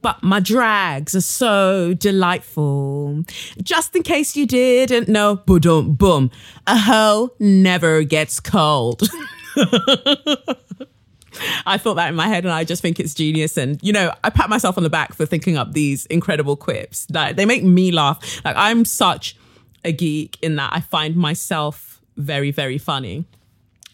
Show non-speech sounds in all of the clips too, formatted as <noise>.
but my drags are so delightful. Just in case you didn't know, boom, boom, a hoe never gets cold. <laughs> I thought that in my head and I just think it's genius. And, you know, I pat myself on the back for thinking up these incredible quips. Like, they make me laugh. Like, I'm such a geek in that I find myself very, very funny.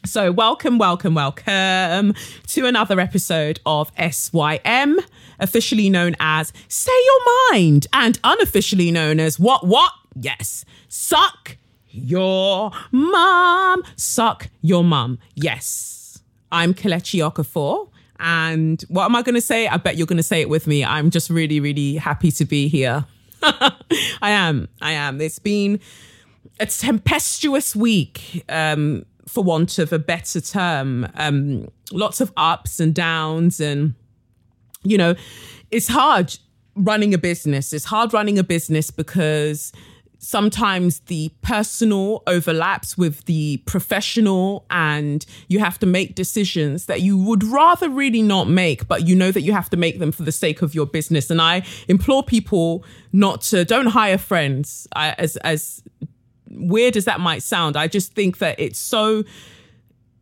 So, welcome, welcome, welcome to another episode of SYM, officially known as Say Your Mind and unofficially known as What What? Yes, Suck Your Mum. Suck Your Mum. Yes. I'm Kelechi Okafor. And what am I going to say? I bet you're going to say it with me. I'm just really, really happy to be here. <laughs> I am. I am. It's been a tempestuous week. Um, for want of a better term. Um, lots of ups and downs, and you know, it's hard running a business. It's hard running a business because sometimes the personal overlaps with the professional and you have to make decisions that you would rather really not make but you know that you have to make them for the sake of your business and i implore people not to don't hire friends I, as as weird as that might sound, I just think that it's so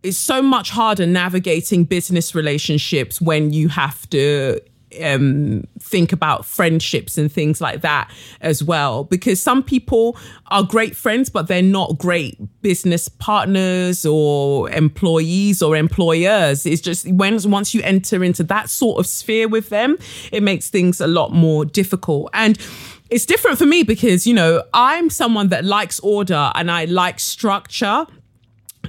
it's so much harder navigating business relationships when you have to um, think about friendships and things like that as well. Because some people are great friends, but they're not great business partners or employees or employers. It's just when once you enter into that sort of sphere with them, it makes things a lot more difficult. And it's different for me because, you know, I'm someone that likes order and I like structure.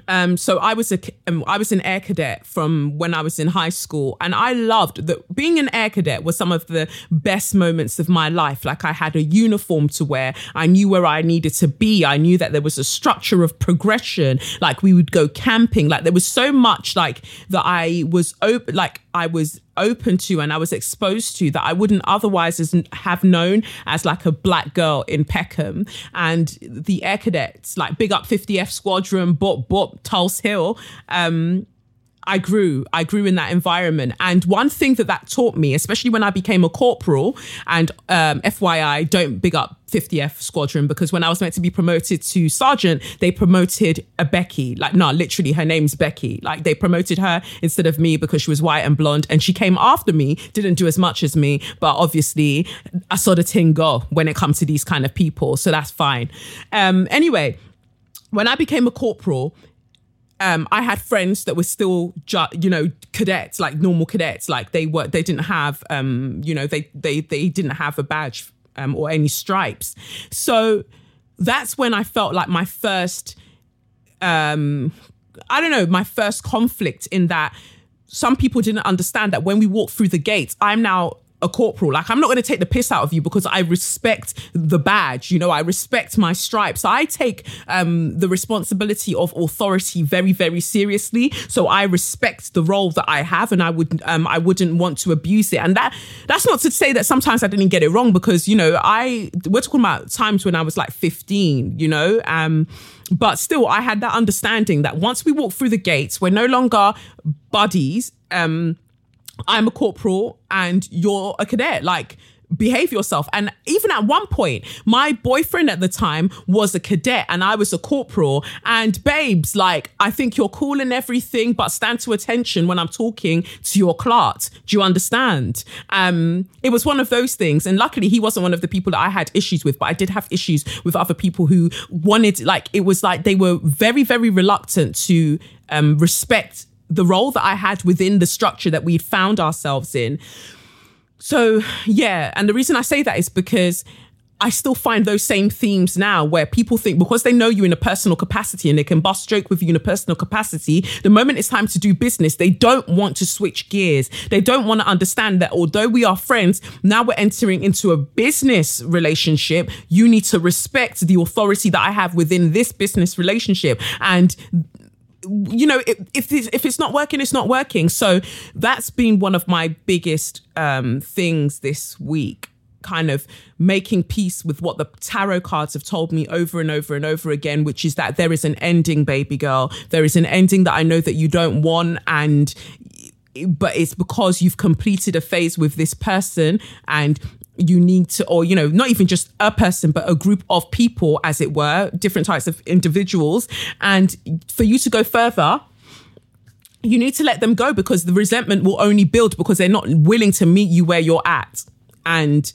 Um, so I was a um, I was an air cadet from when I was in high school, and I loved that being an air cadet was some of the best moments of my life. Like I had a uniform to wear, I knew where I needed to be, I knew that there was a structure of progression. Like we would go camping, like there was so much like that I was open, like I was open to and I was exposed to that I wouldn't otherwise have known as like a black girl in Peckham. And the Air Cadets, like Big Up 50F Squadron, Bop Bop, Tulse Hill, um, I grew. I grew in that environment. And one thing that that taught me, especially when I became a corporal, and um, FYI, don't big up 50F Squadron because when I was meant to be promoted to sergeant, they promoted a Becky. Like, no, literally, her name's Becky. Like, they promoted her instead of me because she was white and blonde. And she came after me, didn't do as much as me. But obviously, I saw the thing go when it comes to these kind of people. So that's fine. Um, anyway, when I became a corporal, um, I had friends that were still, ju- you know, cadets, like normal cadets, like they were, they didn't have, um, you know, they they they didn't have a badge um, or any stripes. So that's when I felt like my first, um, I don't know, my first conflict in that some people didn't understand that when we walk through the gates, I'm now a corporal. Like, I'm not going to take the piss out of you because I respect the badge. You know, I respect my stripes. I take um, the responsibility of authority very, very seriously. So I respect the role that I have, and I would, um, I wouldn't want to abuse it. And that, that's not to say that sometimes I didn't get it wrong because you know, I we're talking about times when I was like 15. You know, um, but still, I had that understanding that once we walk through the gates, we're no longer buddies. Um, I'm a corporal and you're a cadet. Like, behave yourself. And even at one point, my boyfriend at the time was a cadet and I was a corporal. And babes, like, I think you're cool and everything, but stand to attention when I'm talking to your clerk. Do you understand? Um, it was one of those things. And luckily, he wasn't one of the people that I had issues with, but I did have issues with other people who wanted, like, it was like they were very, very reluctant to um, respect the role that I had within the structure that we found ourselves in. So, yeah. And the reason I say that is because I still find those same themes now where people think because they know you in a personal capacity and they can bust joke with you in a personal capacity, the moment it's time to do business, they don't want to switch gears. They don't want to understand that although we are friends, now we're entering into a business relationship. You need to respect the authority that I have within this business relationship. And you know, if it's, if it's not working, it's not working. So that's been one of my biggest um, things this week kind of making peace with what the tarot cards have told me over and over and over again, which is that there is an ending, baby girl. There is an ending that I know that you don't want. And, but it's because you've completed a phase with this person and you need to, or, you know, not even just a person, but a group of people, as it were, different types of individuals. And for you to go further, you need to let them go because the resentment will only build because they're not willing to meet you where you're at. And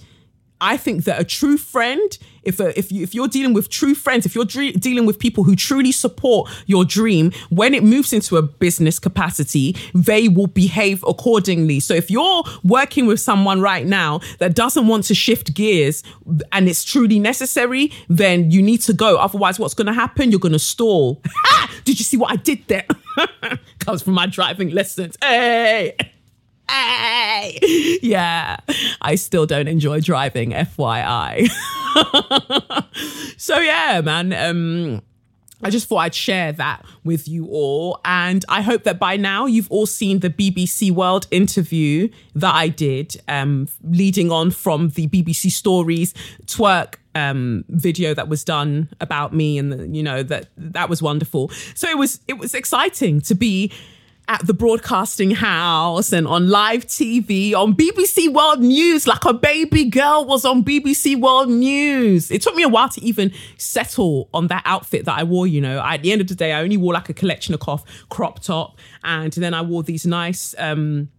I think that a true friend, if a, if you if you're dealing with true friends, if you're dre- dealing with people who truly support your dream, when it moves into a business capacity, they will behave accordingly. So if you're working with someone right now that doesn't want to shift gears and it's truly necessary, then you need to go. Otherwise, what's going to happen? You're going to stall. <laughs> Ah! Did you see what I did there? <laughs> Comes from my driving lessons. Hey hey, yeah, I still don't enjoy driving, FYI. <laughs> so yeah, man. Um, I just thought I'd share that with you all. And I hope that by now you've all seen the BBC World interview that I did, um, leading on from the BBC Stories twerk um, video that was done about me. And, the, you know, that that was wonderful. So it was, it was exciting to be at the broadcasting house and on live TV on BBC World News, like a baby girl was on BBC World News. It took me a while to even settle on that outfit that I wore. You know, at the end of the day, I only wore like a collection Kelechnikov crop top, and then I wore these nice. Um,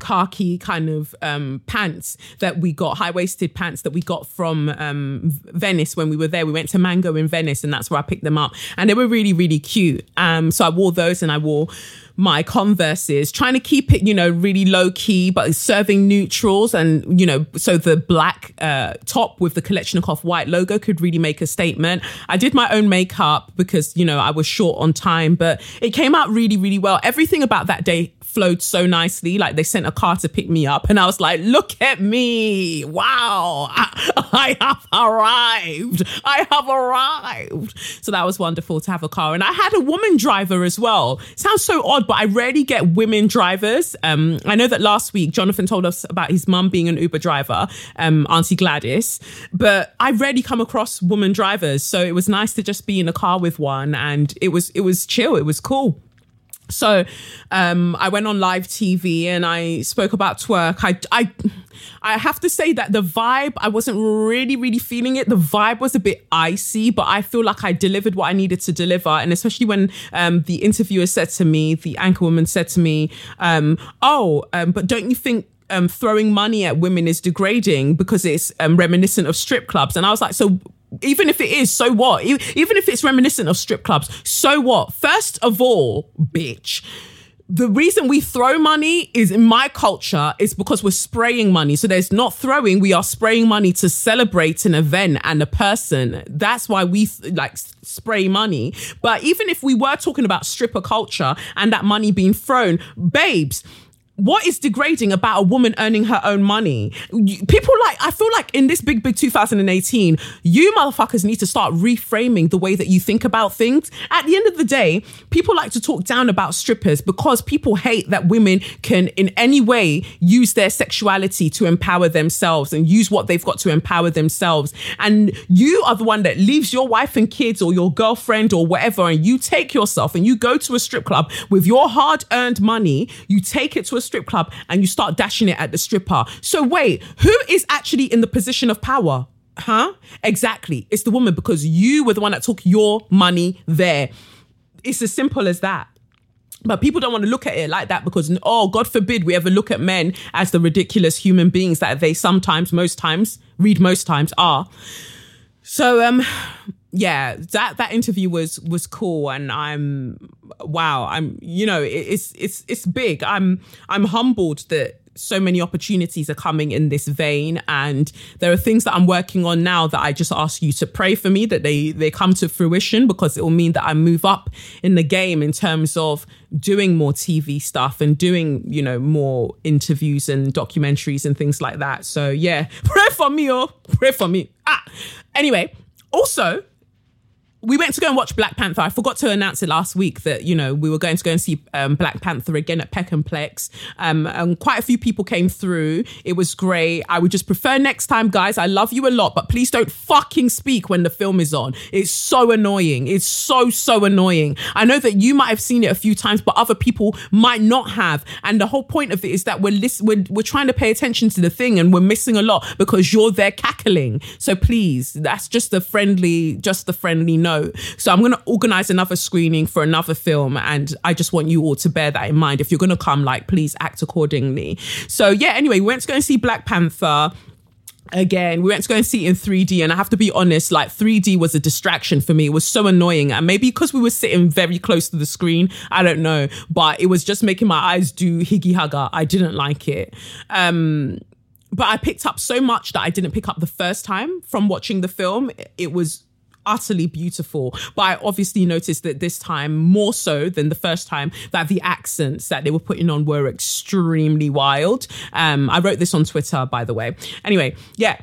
khaki kind of um, pants that we got, high waisted pants that we got from um, Venice when we were there. We went to Mango in Venice, and that's where I picked them up, and they were really, really cute. Um, so I wore those, and I wore my converses trying to keep it you know really low key but serving neutrals and you know so the black uh, top with the Kelechnikov white logo could really make a statement i did my own makeup because you know i was short on time but it came out really really well everything about that day flowed so nicely. Like they sent a car to pick me up, and I was like, "Look at me! Wow, <laughs> I, have arrived! I have arrived!" So that was wonderful to have a car, and I had a woman driver as well. Sounds so odd, but I rarely get women drivers. Um, I know that last week Jonathan told us about his mum being an Uber driver, um, Auntie Gladys, but I rarely come across woman drivers. So it was nice to just be in a car with one, and it was it was chill. It was cool. So um, I went on live TV and I spoke about twerk. I, I, I have to say that the vibe, I wasn't really, really feeling it. The vibe was a bit icy, but I feel like I delivered what I needed to deliver. And especially when um, the interviewer said to me, the anchor woman said to me, um, Oh, um, but don't you think um, throwing money at women is degrading because it's um, reminiscent of strip clubs. And I was like, so even if it is, so what? Even if it's reminiscent of strip clubs, so what? First of all, bitch the reason we throw money is in my culture is because we're spraying money. So there's not throwing, we are spraying money to celebrate an event and a person. That's why we like spray money. But even if we were talking about stripper culture and that money being thrown, babes, what is degrading about a woman earning her own money? People like, I feel like in this big, big 2018, you motherfuckers need to start reframing the way that you think about things. At the end of the day, people like to talk down about strippers because people hate that women can in any way use their sexuality to empower themselves and use what they've got to empower themselves. And you are the one that leaves your wife and kids or your girlfriend or whatever, and you take yourself and you go to a strip club with your hard earned money, you take it to a strip club and you start dashing it at the stripper. So wait, who is actually in the position of power? Huh? Exactly. It's the woman because you were the one that took your money there. It's as simple as that. But people don't want to look at it like that because, oh, God forbid we ever look at men as the ridiculous human beings that they sometimes, most times, read most times are. So, um, yeah, that that interview was was cool, and I'm wow, I'm you know it's it's it's big. I'm I'm humbled that so many opportunities are coming in this vein and there are things that I'm working on now that I just ask you to pray for me that they they come to fruition because it will mean that I move up in the game in terms of doing more TV stuff and doing, you know, more interviews and documentaries and things like that. So yeah, <laughs> pray for me, oh, pray for me. Ah, anyway, also we went to go and watch Black Panther. I forgot to announce it last week that you know we were going to go and see um, Black Panther again at Peckham Plex. Um, and quite a few people came through. It was great. I would just prefer next time, guys. I love you a lot, but please don't fucking speak when the film is on. It's so annoying. It's so so annoying. I know that you might have seen it a few times, but other people might not have. And the whole point of it is that we're list- we're we're trying to pay attention to the thing, and we're missing a lot because you're there cackling. So please, that's just a friendly, just the friendly note so I'm going to organize another screening for another film. And I just want you all to bear that in mind. If you're going to come, like, please act accordingly. So, yeah, anyway, we went to go and see Black Panther again we went to go and see it in 3d and i have to be honest like 3d was a distraction for me it was so annoying and maybe because we were sitting very close to the screen i don't know but it was just making my eyes do higgy hugger i didn't like it um but i picked up so much that i didn't pick up the first time from watching the film it was utterly beautiful. But I obviously noticed that this time, more so than the first time, that the accents that they were putting on were extremely wild. Um, I wrote this on Twitter, by the way. Anyway, yeah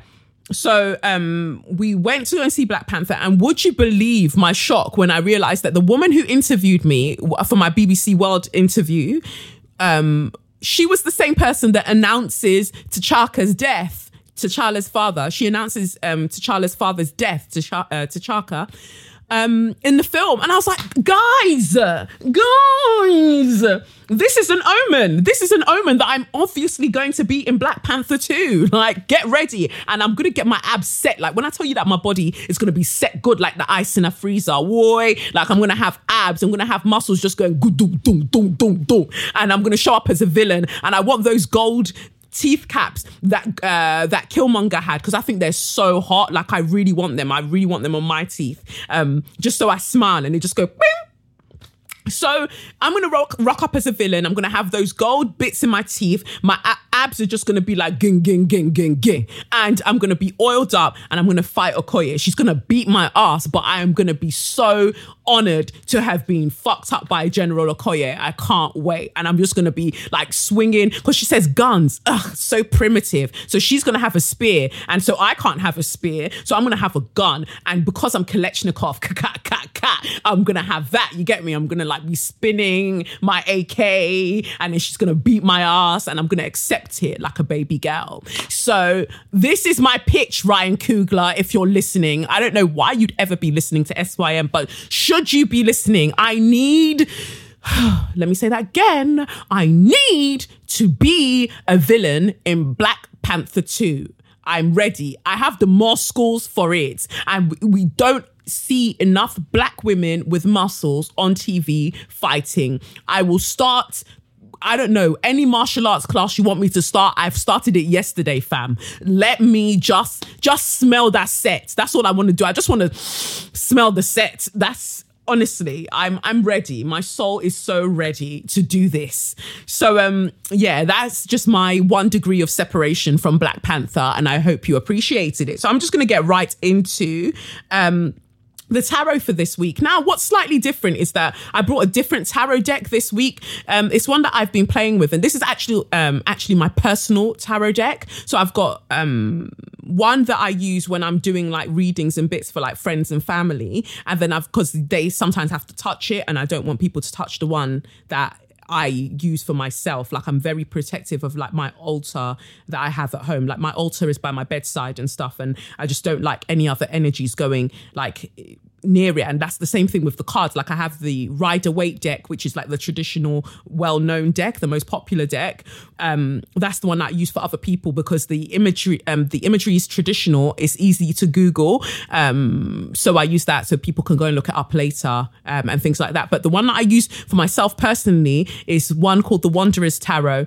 so um, we went to go and see Black Panther, and would you believe my shock when I realized that the woman who interviewed me for my BBC World interview, um, she was the same person that announces T'Chaka's death T'Challa's father. She announces um, T'Challa's father's death to uh, T'Chaka um, in the film, and I was like, guys, guys, this is an omen. This is an omen that I'm obviously going to be in Black Panther 2. <laughs> Like, get ready, and I'm gonna get my abs set. Like when I tell you that my body is gonna be set good, like the ice in a freezer. Boy, like I'm gonna have abs. I'm gonna have muscles just going doom, doom, doom, doom, doom, and I'm gonna show up as a villain. And I want those gold teeth caps that uh, that Killmonger had because I think they're so hot. Like I really want them. I really want them on my teeth. Um, just so I smile and they just go. Bing! So I'm gonna rock, rock up as a villain. I'm gonna have those gold bits in my teeth. My abs are just gonna be like ging ging ging ging ging, and I'm gonna be oiled up and I'm gonna fight Okoye. She's gonna beat my ass, but I am gonna be so honored to have been fucked up by General Okoye. I can't wait, and I'm just gonna be like swinging because she says guns. Ugh, so primitive. So she's gonna have a spear, and so I can't have a spear. So I'm gonna have a gun, and because I'm Kalashnikov, <laughs> I'm gonna have that. You get me? I'm gonna like be spinning my AK and then she's gonna beat my ass and I'm gonna accept it like a baby girl. So this is my pitch, Ryan Coogler, if you're listening. I don't know why you'd ever be listening to SYM, but should you be listening, I need <sighs> let me say that again. I need to be a villain in Black Panther 2. I'm ready. I have the muscles for it. And we don't see enough black women with muscles on TV fighting. I will start I don't know, any martial arts class you want me to start, I've started it yesterday, fam. Let me just just smell that set. That's all I want to do. I just want to smell the set. That's honestly, I'm I'm ready. My soul is so ready to do this. So um yeah, that's just my one degree of separation from Black Panther and I hope you appreciated it. So I'm just going to get right into um the tarot for this week. Now, what's slightly different is that I brought a different tarot deck this week. Um, it's one that I've been playing with, and this is actually um, actually my personal tarot deck. So I've got um, one that I use when I'm doing like readings and bits for like friends and family, and then I've because they sometimes have to touch it, and I don't want people to touch the one that I use for myself. Like I'm very protective of like my altar that I have at home. Like my altar is by my bedside and stuff, and I just don't like any other energies going like near it. And that's the same thing with the cards. Like I have the Rider Waite deck, which is like the traditional, well-known deck, the most popular deck. Um, that's the one that I use for other people because the imagery, um, the imagery is traditional. It's easy to Google. Um, so I use that so people can go and look it up later um, and things like that. But the one that I use for myself personally is one called the Wanderer's Tarot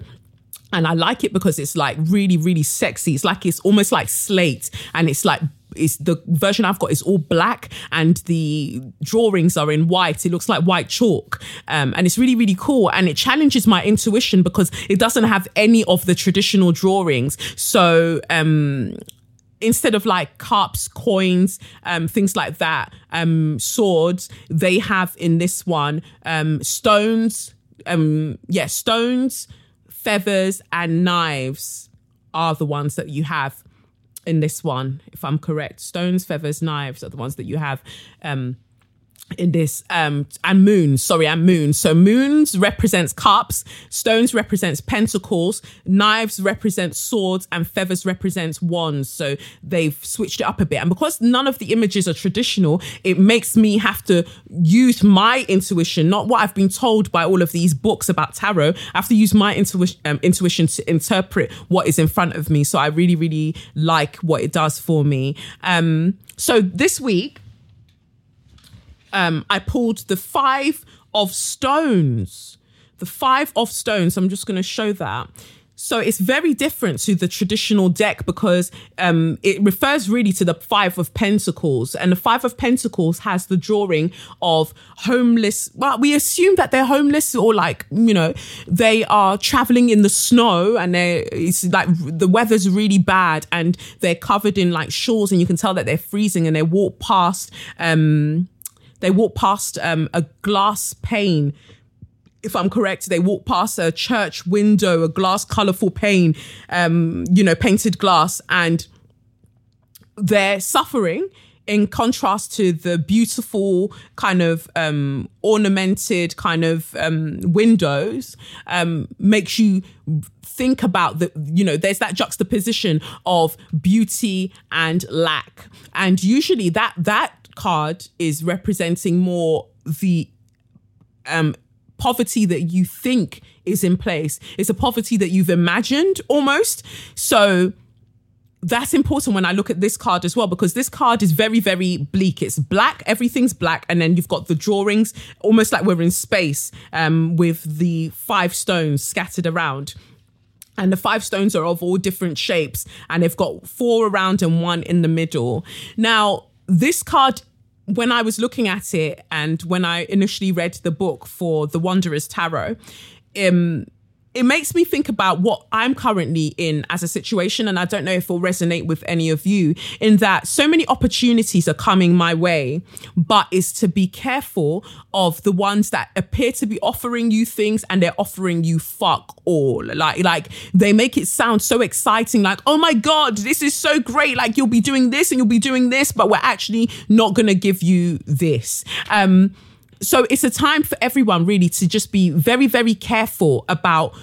and I like it because it's like really, really sexy. It's like it's almost like slate and it's like is the version I've got is all black and the drawings are in white. It looks like white chalk. Um, and it's really, really cool. And it challenges my intuition because it doesn't have any of the traditional drawings. So, um, instead of like cups, coins, um, things like that, um, swords, they have in this one um, stones, um, yeah, stones, feathers, and knives are the ones that you have in this one, if I'm correct. Stones, feathers, knives are the ones that you have. Um, in this um and moon sorry and moon. So moons represents cups stones represents pentacles knives represent swords and feathers represents wands. So they've switched it up a bit. And because none of the images are traditional it makes me have to use my intuition not what i've been told by all of these books about tarot. I have to use my intuition um, intuition to interpret what is in front of me. So i really really like what it does for me. Um so this week um, I pulled the five of stones. The five of stones. I'm just going to show that. So it's very different to the traditional deck because um, it refers really to the Five of Pentacles. And the Five of Pentacles has the drawing of homeless. Well, we assume that they're homeless or like, you know, they are traveling in the snow and they it's like the weather's really bad and they're covered in like shawls and you can tell that they're freezing and they walk past. Um, they walk past um, a glass pane. If I'm correct, they walk past a church window, a glass colorful pane, um, you know, painted glass, and they're suffering in contrast to the beautiful kind of um, ornamented kind of um, windows um, makes you think about the you know there's that juxtaposition of beauty and lack and usually that that card is representing more the um, poverty that you think is in place. It's a poverty that you've imagined almost. So that's important when I look at this card as well, because this card is very, very bleak. It's black, everything's black, and then you've got the drawings, almost like we're in space, um, with the five stones scattered around. And the five stones are of all different shapes, and they've got four around and one in the middle. Now, this card when I was looking at it and when I initially read the book for the Wanderers Tarot, um, it makes me think about what I'm currently in as a situation. And I don't know if it'll resonate with any of you in that so many opportunities are coming my way, but is to be careful of the ones that appear to be offering you things and they're offering you fuck all. Like, like they make it sound so exciting. Like, oh my God, this is so great. Like you'll be doing this and you'll be doing this, but we're actually not to give you this. Um, so it's a time for everyone really to just be very, very careful about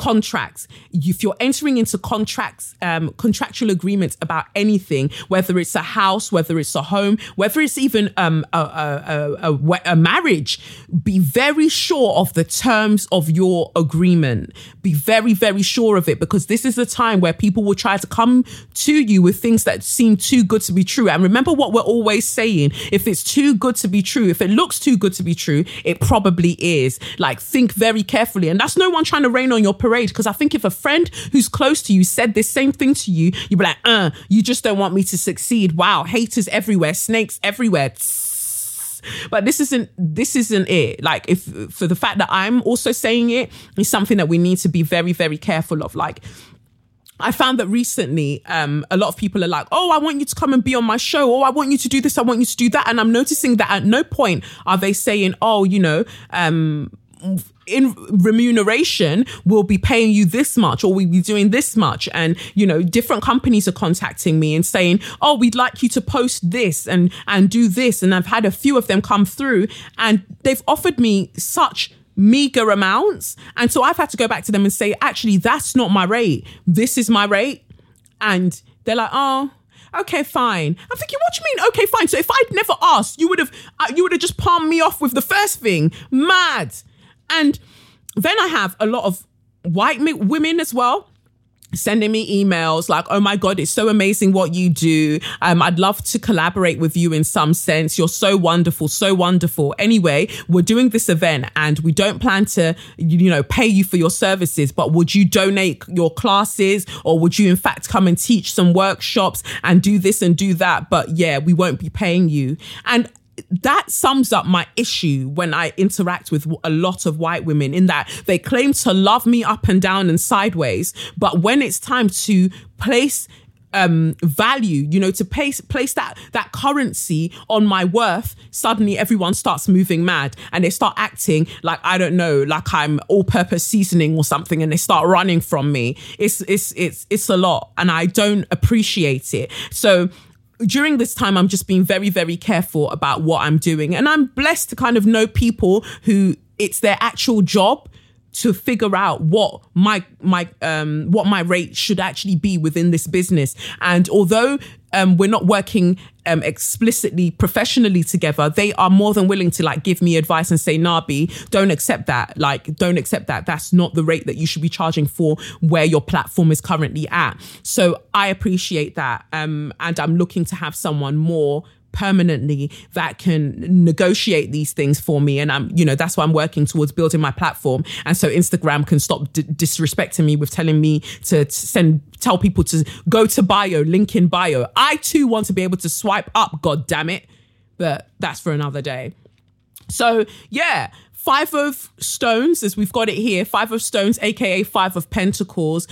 contracts. If you're entering into contracts, um, contractual agreements about anything, whether it's a house, whether it's a home, whether it's even um, a, a, a, a, marriage, be very sure of the terms of your agreement. Be very, very sure of it because this is a time where people will try to come to you with things that seem too good to be true. And remember what we're always saying if it's too good to be true, if it looks too good to be true, it probably is. Like, think very carefully. And that's no one trying to rain on your parade parade. Because I think if a friend who's close to you said this same thing to you, you'd be like, uh, you just don't want me to succeed. Wow, haters everywhere, snakes everywhere. But this isn't this isn't it. Like if for the fact that I'm also saying it is something that we need to be very, very careful of. Like I found that recently, um, a lot of people are like, "Oh, I want you to come and be on my show. Oh, I want you to do this. I want you to do that." And I'm noticing that at no point are they saying, "Oh, you know, um, in remuneration we'll be paying you this much or we'll be doing this much and you know different companies are contacting me and saying oh we'd like you to post this and and do this and i've had a few of them come through and they've offered me such meager amounts and so i've had to go back to them and say actually that's not my rate this is my rate and they're like oh okay, fine. I'm thinking, what do you mean? Okay, fine. So if I'd never asked, you would have, uh, you would have just palmed me off with the first thing. Mad. And then I have a lot of white women as well sending me emails like, oh my God, it's so amazing what you do. Um, I'd love to collaborate with you in some sense. You're so wonderful, so wonderful. Anyway, we're doing this event and we don't plan to, you know, pay you for your services, but would you donate your classes or would you in fact come and teach some workshops and do this and do that? But yeah, we won't be paying you. And that sums up my issue when I interact with a lot of white women in that they claim to love me up and down and sideways, but when it's time to place um value you know to place place that that currency on my worth suddenly everyone starts moving mad and they start acting like i don't know like i'm all purpose seasoning or something and they start running from me. It's it's it's it's a lot and i don't appreciate it. So during this time, I'm just being very, very careful about what I'm doing. And I'm blessed to kind of know people who it's their actual job to figure out what my my um what my rate should actually be within this business and although um we're not working um explicitly professionally together. They are more than willing to like give me advice and say nabi don't accept that. Like don't accept that. That's not the rate that you should be charging for where your platform is currently at. So i appreciate that um and i'm looking to have someone more permanently that can negotiate these things for me. And i'm you know that's why i'm working towards building my platform. And so instagram can stop d- disrespecting me with telling me to, to send tell people to go to bio link in bio. I too want to be able to swipe up god damn it. But that's for another day. So yeah five of stones as we've got it here five of stones aka five of pentacles.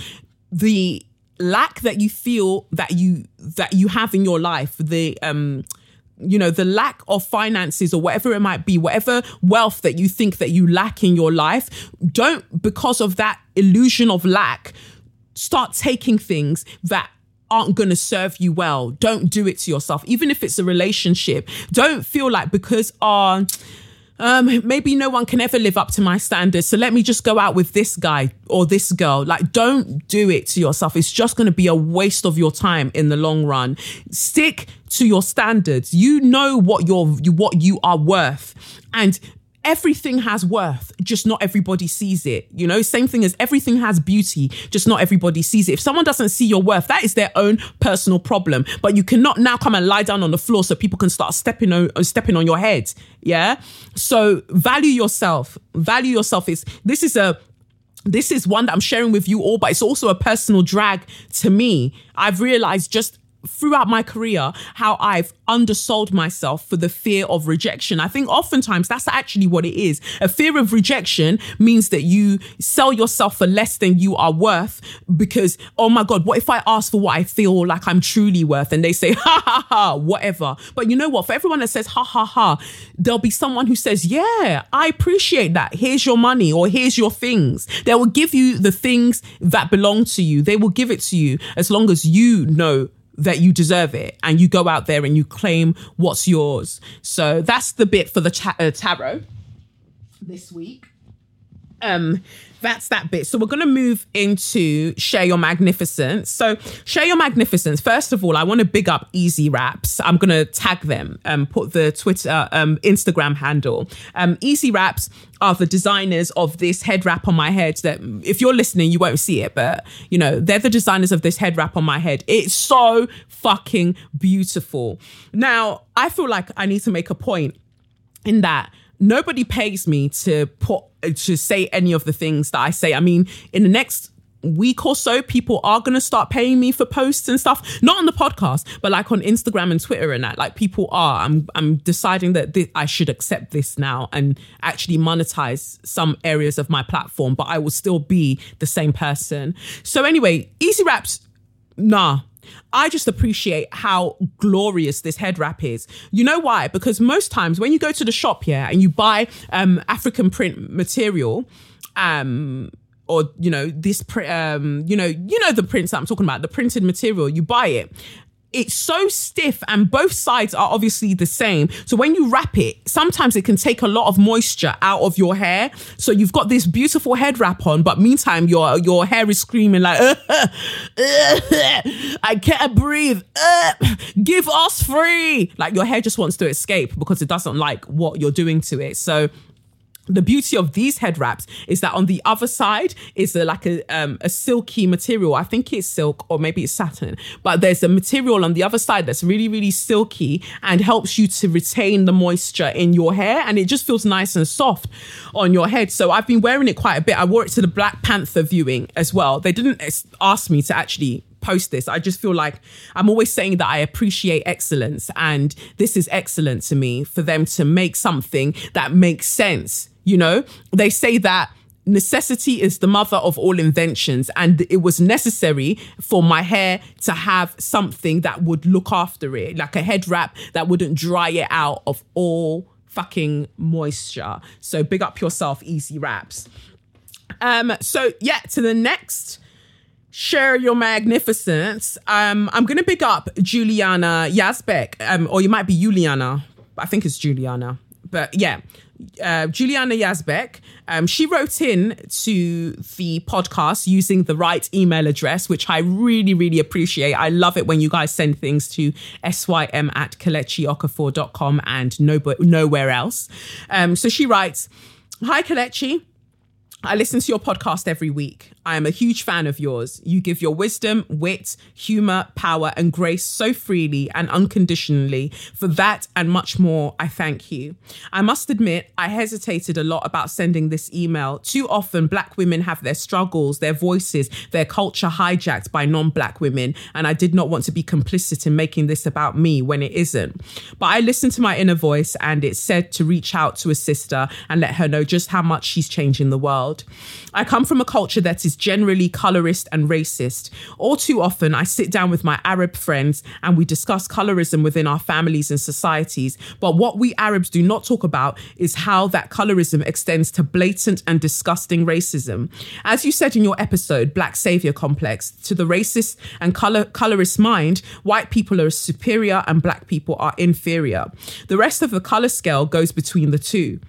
The lack that you feel that you that you have in your life the um you know the lack of finances or whatever it might be whatever wealth that you think that you lack in your life don't because of that illusion of lack start taking things that aren't going to serve you well. Don't do it to yourself even if it's a relationship. Don't feel like because uh um, maybe no one can ever live up to my standards. So let me just go out with this guy or this girl. Like, don't do it to yourself. It's just going to be a waste of your time in the long run. Stick to your standards. You know what you're, what you are worth. And everything has worth, just not everybody sees it. You know, same thing as everything has beauty, just not everybody sees it. If someone doesn't see your worth, that is their own personal problem. But you cannot now come and lie down on the floor so people can start stepping on uh, stepping on your head. Yeah. So value yourself. Value yourself. Is this is a this is one that I'm sharing with you all, but it's also a personal drag to me. I've realized just throughout my career how I've undersold myself for the fear of rejection. I think oftentimes that's actually what it is. A fear of rejection means that you sell yourself for less than you are worth because, oh my God, what if I ask for what I feel like I'm truly worth and they say, <laughs> ha ha ha, whatever. But you know what? For everyone that says, ha ha ha, there'll be someone who says, yeah, I appreciate that. Here's your money or here's your things. They will give you the things that belong to you. They will give it to you as long as you know that you deserve it and you go out there and you claim what's yours. So that's the bit for the cha- uh, tarot this week. Um, that's that bit. So we're going to move into share your magnificence. So share your magnificence. First of all, I want to big up Easy Wraps. I'm going to tag them and um, put the Twitter, um, Instagram handle. Um, Easy Wraps are the designers of this head wrap on my head that if you're listening, you won't see it, but you know, they're the designers of this head wrap on my head. It's so fucking beautiful. Now, I feel like I need to make a point in that nobody pays me to put to say any of the things that I say. I mean, in the next week or so, people are going to start paying me for posts and stuff. Not on the podcast, but like on Instagram and Twitter and that. Like people are. I'm I'm deciding that this, I should accept this now and actually monetize some areas of my platform, but I will still be the same person. So anyway, Easy Wraps, nah. I just appreciate how glorious this head wrap is. You know why? Because most times when you go to the shop here and you buy um, African print material, um, or you know this um you know you know the prints that I'm talking about the printed material you buy it it's so stiff and both sides are obviously the same. So when you wrap it, sometimes it can take a lot of moisture out of your hair. So you've got this beautiful head wrap on, but meantime your your hair is screaming like uh, <laughs> uh, I can't breathe. <laughs> Give us free. Like your hair just wants to escape because it doesn't like what you're doing to it. So the beauty of these head wraps is that on the other side is a, like a um, a silky material. I think it's silk or maybe it's satin, but there's a material on the other side that's really really silky and helps you to retain the moisture in your hair, and it just feels nice and soft on your head. So I've been wearing it quite a bit. I wore it to the Black Panther viewing as well. They didn't ask me to actually post this. I just feel like I'm always saying that I appreciate excellence and this is excellent to me for them to make something that makes sense. You know, they say that necessity is the mother of all inventions and it was necessary for my hair to have something that would look after it like a head wrap that wouldn't dry it out of all fucking moisture so big up yourself easy wraps um so yeah to the next share your magnificence. Um, I'm gonna pick up Juliana Yazbek, um, or you might be Juliana. I think it's Juliana, but yeah. Uh, Juliana Yazbek, um, she wrote in to the podcast using the right email address, which I really, really appreciate. I love it when you guys send things to sym at kelechi and no, nowhere else. Um, so she writes, Hi, Kelechi. I listen to your podcast every week. I am a huge fan of yours. You give your wisdom, wit, humor, power, and grace so freely and unconditionally. For that and much more, I thank you. I must admit, I hesitated a lot about sending this email. Too often, Black women have their struggles, their voices, their culture hijacked by non Black women, and I did not want to be complicit in making this about me when it isn't. But I listened to my inner voice, and it said to reach out to a sister and let her know just how much she's changing the world. I come from a culture that is generally colorist and racist. All too often, I sit down with my Arab friends and we discuss colorism within our families and societies. But what we Arabs do not talk about is how that colorism extends to blatant and disgusting racism. As you said in your episode, Black Savior Complex, to the racist and color, colorist mind, white people are superior and black people are inferior. The rest of the color scale goes between the two.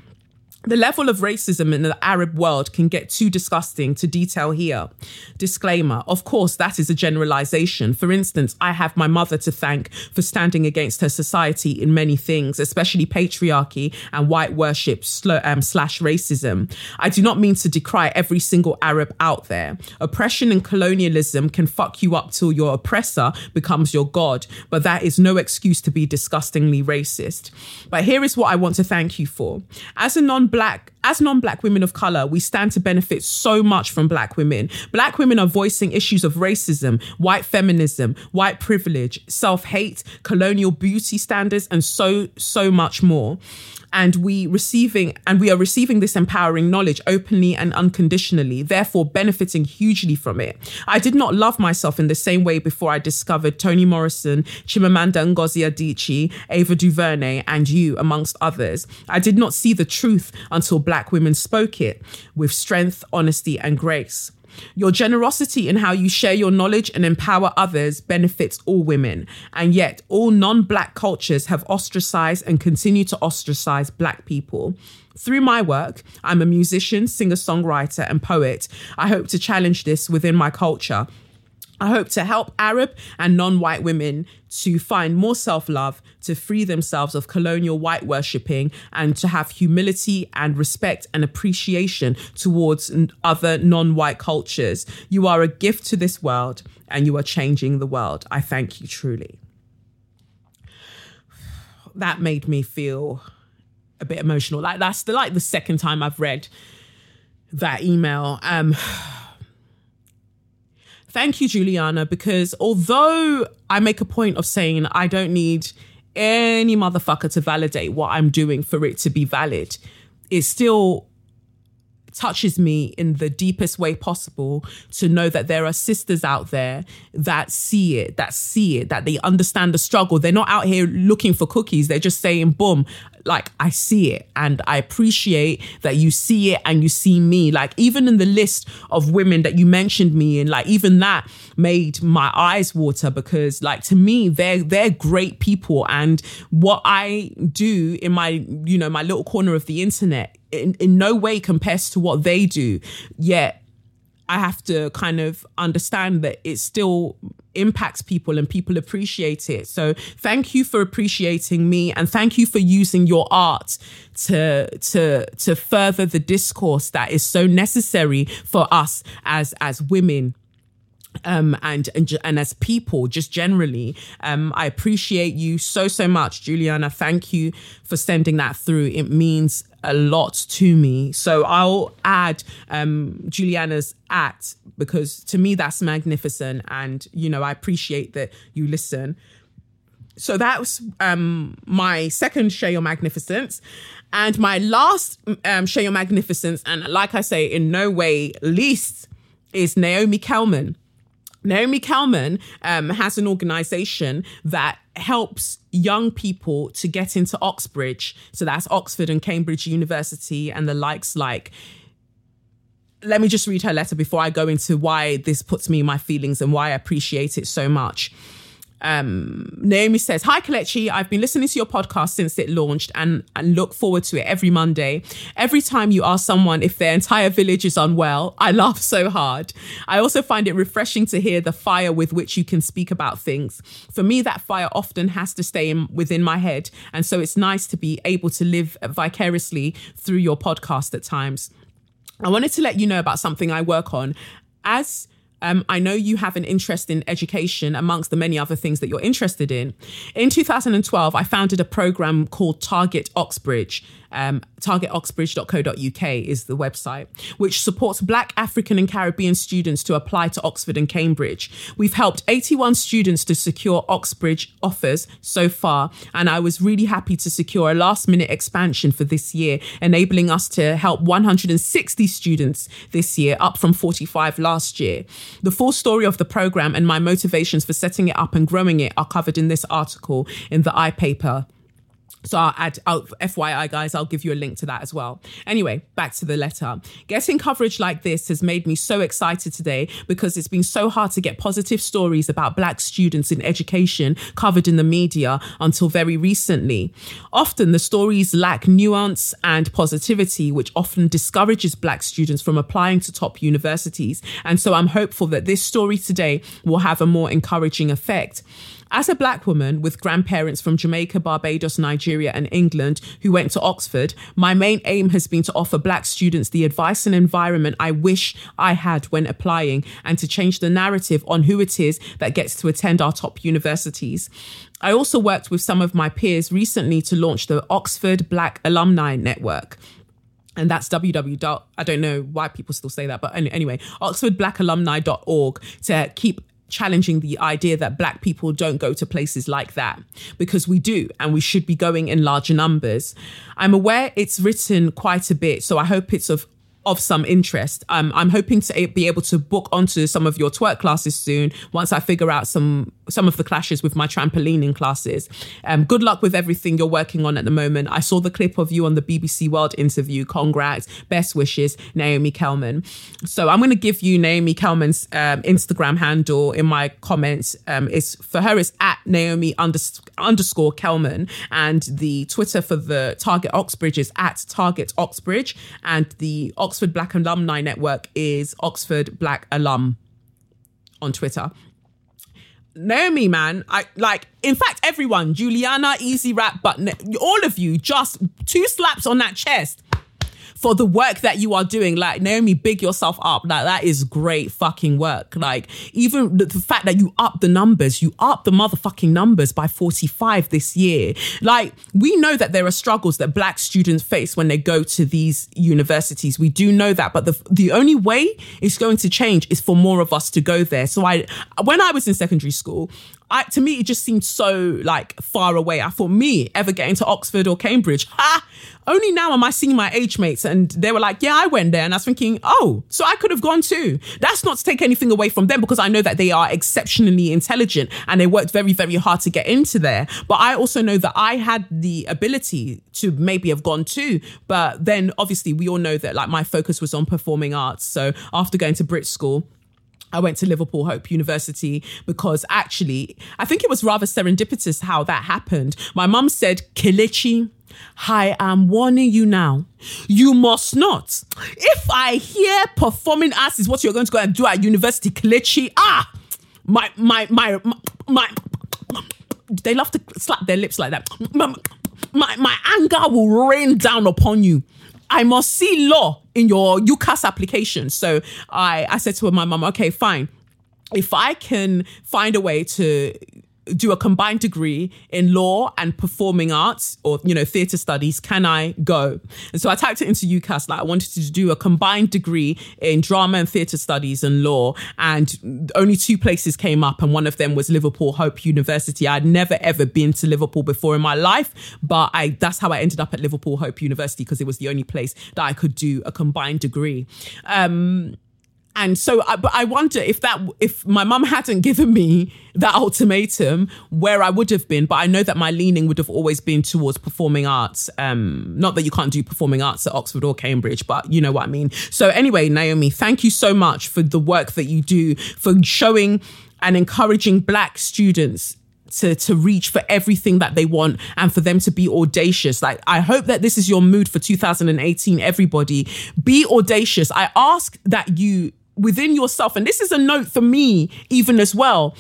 The level of racism in the Arab world can get too disgusting to detail here. Disclaimer Of course, that is a generalization. For instance, I have my mother to thank for standing against her society in many things, especially patriarchy and white worship um, slash racism. I do not mean to decry every single Arab out there. Oppression and colonialism can fuck you up till your oppressor becomes your God, but that is no excuse to be disgustingly racist. But here is what I want to thank you for. As a non black as non-black women of color we stand to benefit so much from black women. Black women are voicing issues of racism white feminism white privilege self-hate colonial beauty standards and so so much more and we receiving and we are receiving this empowering knowledge openly and unconditionally therefore benefiting hugely from it. I did not love myself in the same way before i discovered toni morrison chimamanda ngozi adichie ava duvernay and you amongst others. I did not see the truth until black women spoke it with strength honesty and grace your generosity in how you share your knowledge and empower others benefits all women. And yet, all non black cultures have ostracized and continue to ostracize black people. Through my work, I'm a musician, singer songwriter, and poet. I hope to challenge this within my culture I hope to help Arab and non white women to find more self love, to free themselves of colonial white worshipping, and to have humility and respect and appreciation towards other non white cultures. You are a gift to this world and you are changing the world. I thank you truly. <sighs> That made me feel a bit emotional. Like that's the like the second time I've read that email. Um <sighs> Thank you, Juliana, because although I make a point of saying I don't need any motherfucker to validate what I'm doing for it to be valid, it still touches me in the deepest way possible to know that there are sisters out there that see it, that see it, that they understand the struggle. They're not out here looking for cookies. They're just saying, boom, like I see it and I appreciate that you see it and you see me. Like even in the list of women that you mentioned me in, like even that made my eyes water because like to me they're they're great people and what I do in my you know my little corner of the internet in, in no way compares to what they do. Yet I have to kind of understand that it still impacts people and people appreciate it. So thank you for appreciating me and thank you for using your art to to to further the discourse that is so necessary for us as as women um, and, and and as people, just generally, um, I appreciate you so so much, Juliana. Thank you for sending that through. It means a lot to me. So I'll add um, Juliana's at because to me that's magnificent, and you know I appreciate that you listen. So that was um, my second share your magnificence. And my last um, share your magnificence, and like I say, in no way least, is Naomi Kelman. Naomi Kelman um, has an organization that helps young people to get into Oxbridge. So that's Oxford and Cambridge University and the likes like. Let me just read her letter before I go into why this puts me in my feelings and why I appreciate it so much. Um, Naomi says, Hi, Kelechi. I've been listening to your podcast since it launched and, and look forward to it every Monday. Every time you ask someone if their entire village is unwell, I laugh so hard. I also find it refreshing to hear the fire with which you can speak about things. For me, that fire often has to stay in, within my head. And so it's nice to be able to live vicariously through your podcast at times. I wanted to let you know about something I work on. As um, I know you have an interest in education amongst the many other things that you're interested in. In 2012, I founded a program called Target Oxbridge. Um, targetoxbridge.co.uk is the website, which supports Black, African, and Caribbean students to apply to Oxford and Cambridge. We've helped 81 students to secure Oxbridge offers so far, and I was really happy to secure a last minute expansion for this year, enabling us to help 160 students this year, up from 45 last year. The full story of the program and my motivations for setting it up and growing it are covered in this article in the iPaper. So I'll add, I'll, FYI, guys, I'll give you a link to that as well. Anyway, back to the letter. Getting coverage like this has made me so excited today because it's been so hard to get positive stories about Black students in education covered in the media until very recently. Often the stories lack nuance and positivity, which often discourages Black students from applying to top universities. And so I'm hopeful that this story today will have a more encouraging effect. As a black woman with grandparents from Jamaica, Barbados, Nigeria, and England who went to Oxford, my main aim has been to offer black students the advice and environment I wish I had when applying and to change the narrative on who it is that gets to attend our top universities. I also worked with some of my peers recently to launch the Oxford Black Alumni Network and that's www. I don't know why people still say that, but anyway, oxfordblackalumni.org to keep challenging the idea that black people don't go to places like that because we do and we should be going in larger numbers. I'm aware it's written quite a bit, so I hope it's of of some interest. Um, I'm hoping to be able to book onto some of your twerk classes soon once I figure out some some of the clashes with my trampolining classes. Um, good luck with everything you're working on at the moment. I saw the clip of you on the BBC World interview. Congrats, best wishes, Naomi Kellman. So I'm going to give you Naomi Kellman's um, Instagram handle in my comments. Um, it's for her it's at Naomi unders- underscore Kellman, and the Twitter for the Target Oxbridge is at Target Oxbridge, and the Oxford Black Alumni Network is Oxford Black Alum on Twitter. Naomi, man, I like. In fact, everyone, Juliana, Easy Rap, but all of you, just two slaps on that chest for the work that you are doing. Like Naomi, big yourself up. Like that is great fucking work. Like even the, the fact that you up the numbers, you up the motherfucking numbers by 45 this year. Like we know that there are struggles that black students face when they go to these universities. We do know that, but the the only way it's going to change is for more of us to go there. So I when I was in secondary school, I, to me, it just seemed so like far away. I thought me ever getting to Oxford or Cambridge, ha! Only now am I seeing my age mates, and they were like, "Yeah, I went there," and I was thinking, "Oh, so I could have gone too." That's not to take anything away from them because I know that they are exceptionally intelligent and they worked very, very hard to get into there. But I also know that I had the ability to maybe have gone too. But then, obviously, we all know that like my focus was on performing arts. So after going to Brit School I went to Liverpool Hope University because actually, I think it was rather serendipitous how that happened. My mum said, Kelechi, I am warning you now. You must not. If I hear performing arts is what you're going to go and do at University ah, my, my, my, my, my, they love to slap their lips like that. My, my, my anger will rain down upon you. I must see law in your UCAS application. So I, I said to my mum, okay, fine. If I can find a way to do a combined degree in law and performing arts or you know theater studies can i go? And so i typed it into ucas like i wanted to do a combined degree in drama and theater studies and law and only two places came up and one of them was liverpool hope university. I'd never ever been to liverpool before in my life but i that's how i ended up at liverpool hope university because it was the only place that i could do a combined degree. Um and so I, but I wonder if that if my mum hadn't given me that ultimatum where I would have been but I know that my leaning would have always been towards performing arts um not that you can't do performing arts at Oxford or Cambridge but you know what I mean so anyway Naomi thank you so much for the work that you do for showing and encouraging black students to to reach for everything that they want and for them to be audacious. Like I hope that this is your mood for 2018 everybody. Be audacious. I ask that you within yourself, and this is a note for me even as well.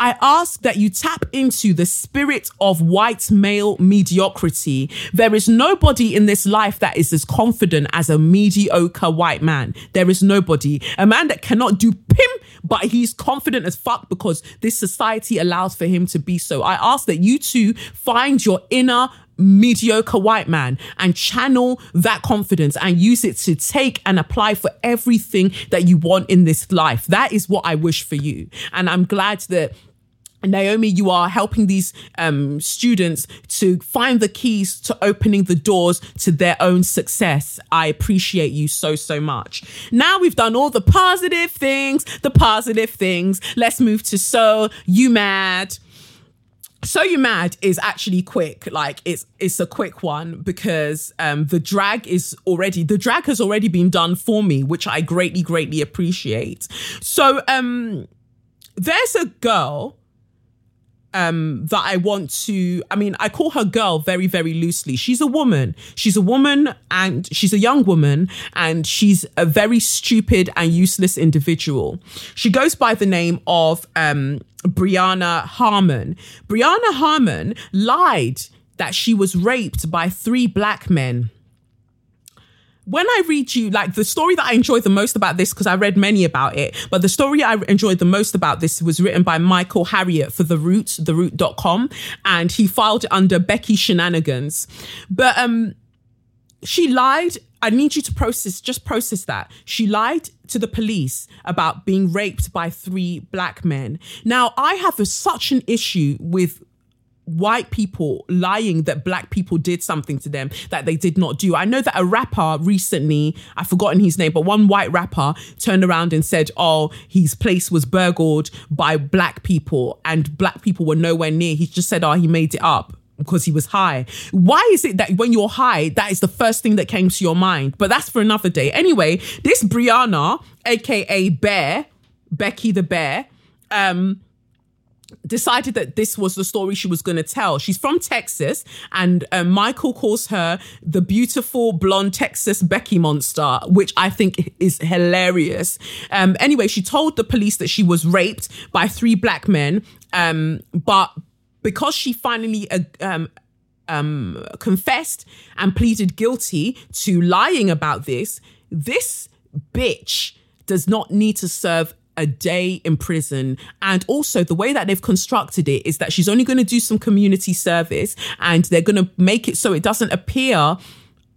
I ask that you tap into the spirit of white male mediocrity. There is nobody in this life that is as confident as a mediocre white man. There is nobody. A man that cannot do pim, but he's confident as fuck because this society allows for him to be so. I ask that you two find your inner mediocre white man and channel that confidence and use it to take and apply for everything that you want in this life. That is what I wish for you. And I'm glad that Naomi, you are helping these um, students to find the keys to opening the doors to their own success. I appreciate you so, so much. Now we've done all the positive things, the positive things. Let's move to So You Mad. So You Mad is actually quick. Like it's it's a quick one because um the drag is already the drag has already been done for me, which I greatly, greatly appreciate. So um there's a girl um that I want to I mean I call her girl very very loosely. She's a woman. She's a woman and she's a young woman and she's a very stupid and useless individual. She goes by the name of um Brianna Harmon. Brianna Harmon lied that she was raped by three black men when I read you, like the story that I enjoyed the most about this, because I read many about it, but the story I enjoyed the most about this was written by Michael Harriot for The Root, theroot.com, and he filed it under Becky Shenanigans. But um, she lied. I need you to process, just process that. She lied to the police about being raped by three black men. Now, I have a, such an issue with white people lying that black people did something to them that they did not do. I know that a rapper recently, I've forgotten his name, but one white rapper turned around and said, Oh, his place was burgled by black people and black people were nowhere near. He just said, Oh, he made it up because he was high. Why is it that when you're high, that is the first thing that came to your mind? But that's for another day. Anyway, this Brianna, aka Bear, Becky the Bear, um, decided that this was the story she was going to tell. She's from Texas, and um, Michael calls her the beautiful blonde Texas Becky monster, which I think is hilarious. Um, anyway, she told the police that she was raped by three black men, um, but because she finally uh, um, um, confessed and pleaded guilty to lying about this, this bitch does not need to serve a day in prison. And also, the way that they've constructed it is that she's only going to do some community service and they're going to make it so it doesn't appear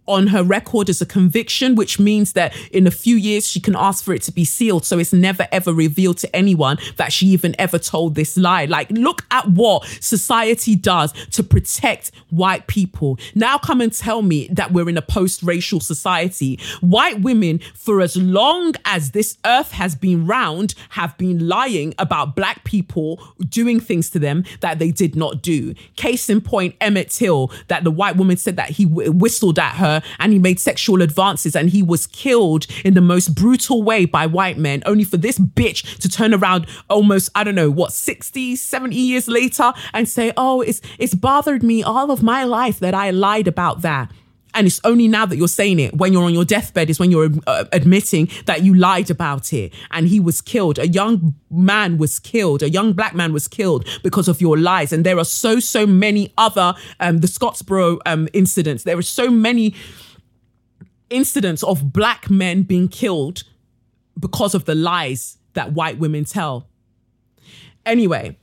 on her record as a conviction, which means that in a few years she can ask for it to be sealed. So it's never ever revealed to anyone that she even ever told this lie. Like, look at what society does to protect white people. Now come and tell me that we're in a post racial society. White women, for as long as this earth has been round, have been lying about black people doing things to them that they did not do. Case in point, Emmett Till, that the white woman said that he whistled at her and he made sexual advances and he was killed in the most brutal way by white men, only for this bitch to turn around almost, I don't know, what, 60, 70 years later and say, oh, it's, it's bothered me all of my life that I lied about that. And it's only now that you're saying it when you're on your deathbed is when you're uh, admitting that you lied about it. And he was killed. A young man was killed. A young black man was killed because of your lies. And there are so, so many other, um, the Scottsboro um, incidents. There are so many incidents of black men being killed because of the lies that white women tell. Anyway,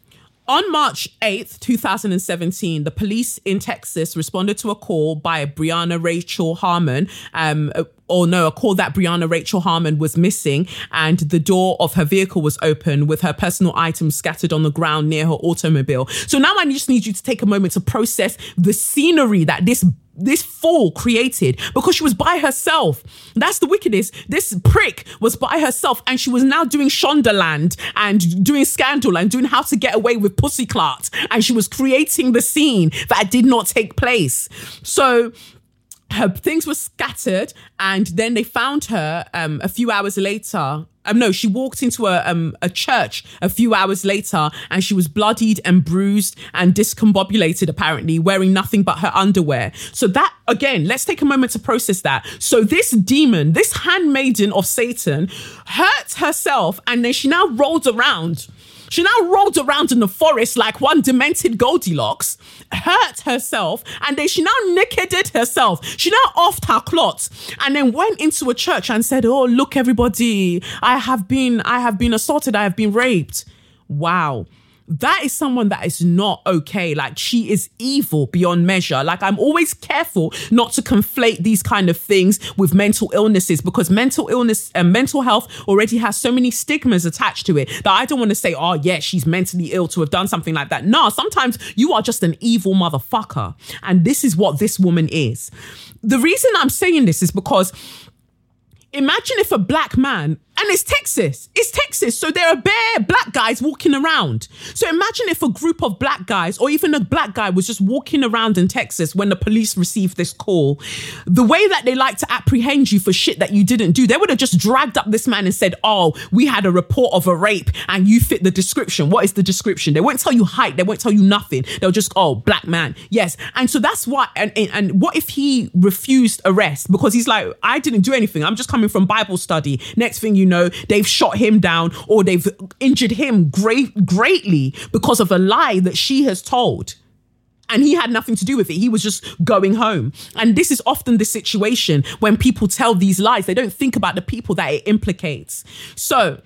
on March 8th, 2017, the police in Texas responded to a call by Brianna Rachel Harmon, um, or no, a call that Brianna Rachel Harmon was missing, and the door of her vehicle was open with her personal items scattered on the ground near her automobile. So now I just need you to take a moment to process the scenery that this this fool created because she was by herself. That's the wickedest. This prick was by herself and she was now doing Shondaland and doing Scandal and doing How to Get Away with Pussyclat. And she was creating the scene that did not take place. So her things were scattered and then they found her um, a few hours later um, no, she walked into a um, a church a few hours later, and she was bloodied and bruised and discombobulated, apparently wearing nothing but her underwear. So that again, let's take a moment to process that. So this demon, this handmaiden of Satan, hurt herself, and then she now rolls around she now rolled around in the forest like one demented Goldilocks, hurt herself, and then she now nakeded herself. She now offed her cloths and then went into a church and said, Oh, look, everybody, I have been, I have been assaulted, I have been raped. Wow that is someone that is not okay. Like she is evil beyond measure. Like I'm always careful not to conflate these kind of things with mental illnesses because mental illness and uh, mental health already has so many stigmas attached to it that I don't want to say, oh yeah, she's mentally ill to have done something like that. No, sometimes you are just an evil motherfucker. And this is what this woman is. The reason I'm saying this is because imagine if a black man and it's Texas. It's Texas. So there are bare black guys walking around. So imagine if a group of black guys, or even a black guy, was just walking around in Texas when the police received this call. The way that they like to apprehend you for shit that you didn't do, they would have just dragged up this man and said, Oh, we had a report of a rape and you fit the description. What is the description? They won't tell you height. They won't tell you nothing. They'll just, Oh, black man. Yes. And so that's why. And, and, and what if he refused arrest because he's like, I didn't do anything. I'm just coming from Bible study. Next thing you know, they've shot him down or they've injured him great, greatly because of a lie that she has told. And he had nothing to do with it. He was just going home. And this is often the situation when people tell these lies. They don't think about the people that it implicates. So,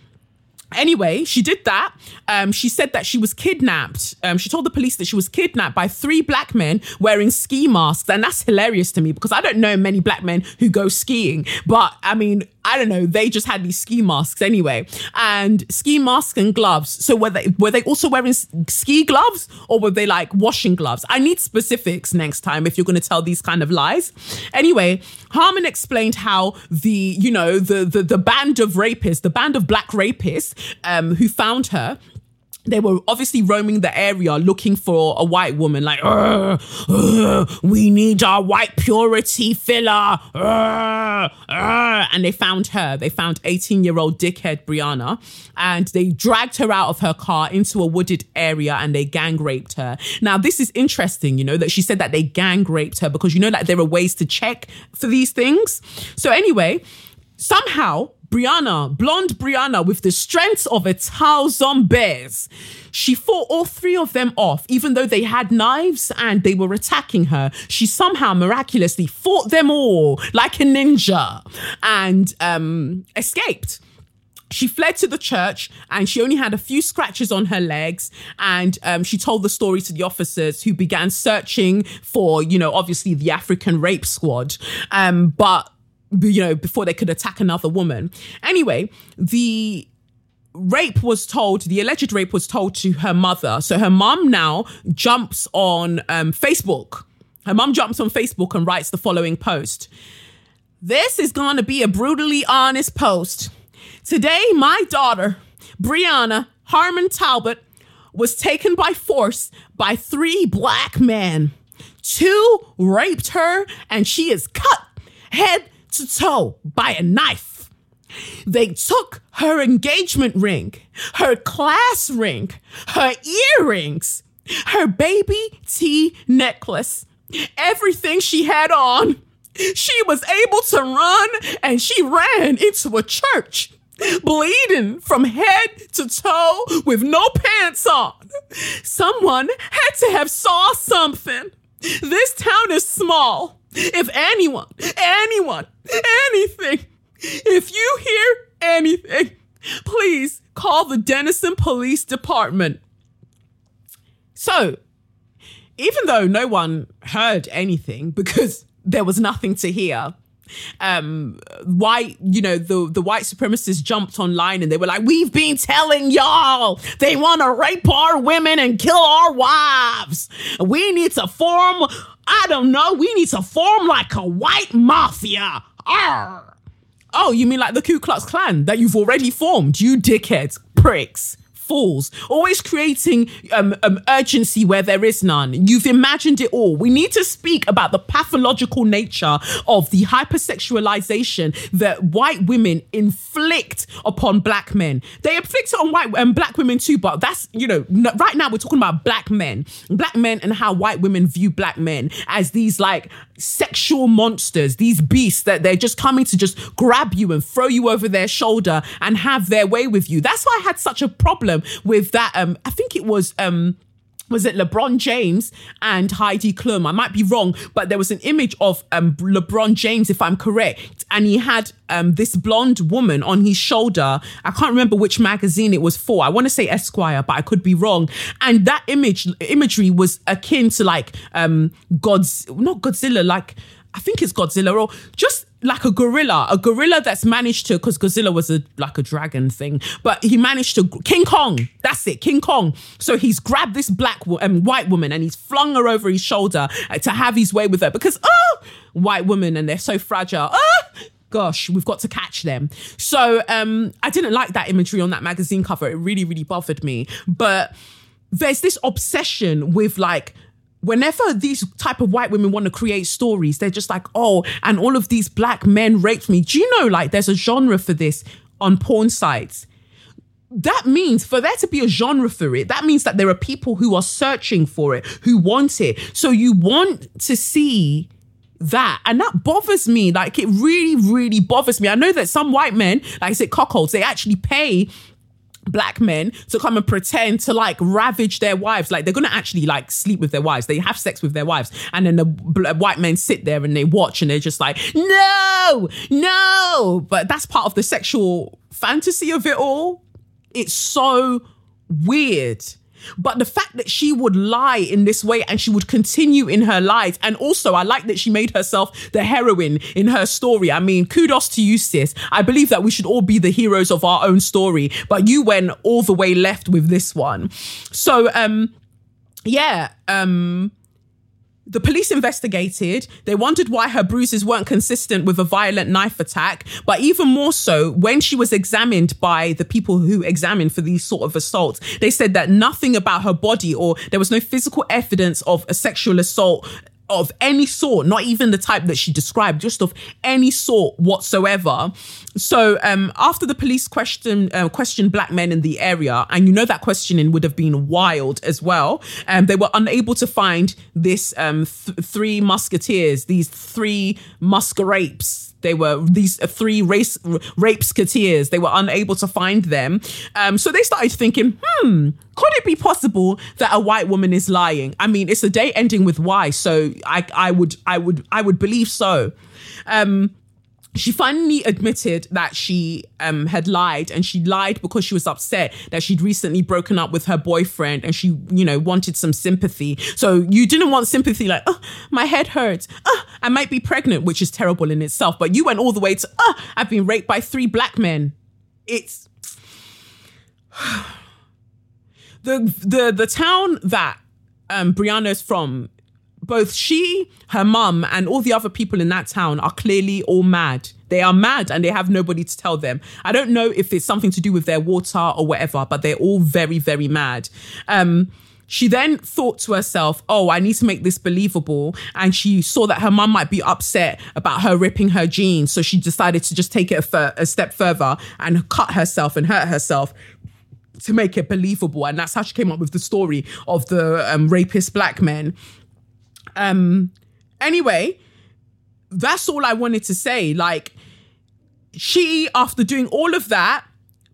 Anyway, she did that. Um, she said that she was kidnapped. Um, she told the police that she was kidnapped by three black men wearing ski masks. And that's hilarious to me because I don't know many black men who go skiing. But I mean, I don't know, they just had these ski masks anyway. And ski masks and gloves. So were they were they also wearing ski gloves or were they like washing gloves? I need specifics next time if you're going to tell these kind of lies. Anyway, Harmon explained how the, you know, the the the band of rapists, the band of black rapists um, who found her they were obviously roaming the area looking for a white woman, like, uh, uh, we need our white purity filler. Uh, and they found her. They found 18 year old dickhead Brianna and they dragged her out of her car into a wooded area and they gang raped her. Now, this is interesting, you know, that she said that they gang raped her because you know, like, there are ways to check for these things. So, anyway, somehow Brianna, blonde Brianna, with the strength of a thousand bears. She fought all three of them off, even though they had knives and they were attacking her. She somehow miraculously fought them all like a ninja and um, escaped she fled to the church and she only had a few scratches on her legs and um, she told the story to the officers who began searching for you know obviously the african rape squad um, but you know, before they could attack another woman. Anyway, the rape was told, the alleged rape was told to her mother. So her mom now jumps on um, Facebook. Her mom jumps on Facebook and writes the following post. This is going to be a brutally honest post. Today, my daughter, Brianna Harmon Talbot, was taken by force by three black men. Two raped her, and she is cut head to toe by a knife. They took her engagement ring, her class ring, her earrings, her baby T necklace, everything she had on. She was able to run and she ran into a church, bleeding from head to toe with no pants on. Someone had to have saw something. This town is small. If anyone, anyone, anything, if you hear anything, please call the Denison Police Department. So, even though no one heard anything because there was nothing to hear, um white you know the the white supremacists jumped online and they were like we've been telling y'all they want to rape our women and kill our wives we need to form i don't know. We need to form like a white mafia. Arr. oh you mean like the ku klux klan that you've already formed you dickheads pricks fools, always creating um, um, urgency where there is none. You've imagined it all. We need to speak about the pathological nature of the hypersexualization that white women inflict upon black men. They inflict it on white and um, black women too, but that's, you know, right now we're talking about black men, black men and how white women view black men as these like sexual monsters, these beasts that they're just coming to just grab you and throw you over their shoulder and have their way with you. That's why I had such a problem with that. Um, I think it was um was it LeBron James and Heidi Klum? I might be wrong, but there was an image of um, LeBron James, if I'm correct, and he had um, this blonde woman on his shoulder. I can't remember which magazine it was for. I want to say Esquire, but I could be wrong. And that image imagery was akin to like um, God's not Godzilla, like I think it's Godzilla or just like a gorilla, a gorilla that's managed to, because Godzilla was a like a dragon thing, but he managed to King Kong. That's it, King Kong. So he's grabbed this black um, white woman and he's flung her over his shoulder uh, to have his way with her because oh, white women and they're so fragile. Oh, gosh, we've got to catch them. So um, I didn't like that imagery on that magazine cover. It really, really bothered me. But there's this obsession with like whenever these type of white women want to create stories, they're just like, oh, and all of these black men raped me. Do you know, like, there's a genre for this on porn sites? That means for there to be a genre for it, that means that there are people who are searching for it, who want it. So you want to see that and that bothers me like it really really bothers me i know that some white men like i said cuckolds they actually pay black men to come and pretend to like ravage their wives. Like they're gonna actually like sleep with their wives. They have sex with their wives. And then the white men sit there and they watch and they're just like no! No! But that's part of the sexual fantasy of it all. It's so weird but the fact that she would lie in this way and she would continue in her lies. And also, I like that she made herself the heroine in her story. I mean, kudos to you, sis. I believe that we should all be the heroes of our own story, but you went all the way left with this one. So, um, yeah, um, the police investigated. They wondered why her bruises weren't consistent with a violent knife attack. But even more so, when she was examined by the people who examined for these sort of assaults, they said that nothing about her body or there was no physical evidence of a sexual assault of any sort, not even the type that she described, just of any sort whatsoever. So um, after the police question uh, questioned black men in the area, and you know that questioning would have been wild as well, um, they were unable to find this um, th- three musketeers, these three muskerapes they were these three race rape sketeers. They were unable to find them. Um, so they started thinking, hmm, could it be possible that a white woman is lying? I mean, it's a day ending with Y, so I, I would, I would, I would believe so. Um, she finally admitted that she um, had lied and she lied because she was upset that she'd recently broken up with her boyfriend and she you know wanted some sympathy. So you didn't want sympathy like oh my head hurts. Oh, i might be pregnant which is terrible in itself but you went all the way to oh i've been raped by three black men. It's <sighs> the the the town that um Brianna's from both she, her mum, and all the other people in that town are clearly all mad. They are mad and they have nobody to tell them. I don't know if it's something to do with their water or whatever, but they're all very, very mad. Um, she then thought to herself, oh, I need to make this believable. And she saw that her mum might be upset about her ripping her jeans. So she decided to just take it a, step further and cut herself and hurt herself to make it believable. And that's how she came up with the story of the um, rapist black men. Um, anyway, that's all I wanted to say. Like, she, after doing all of that,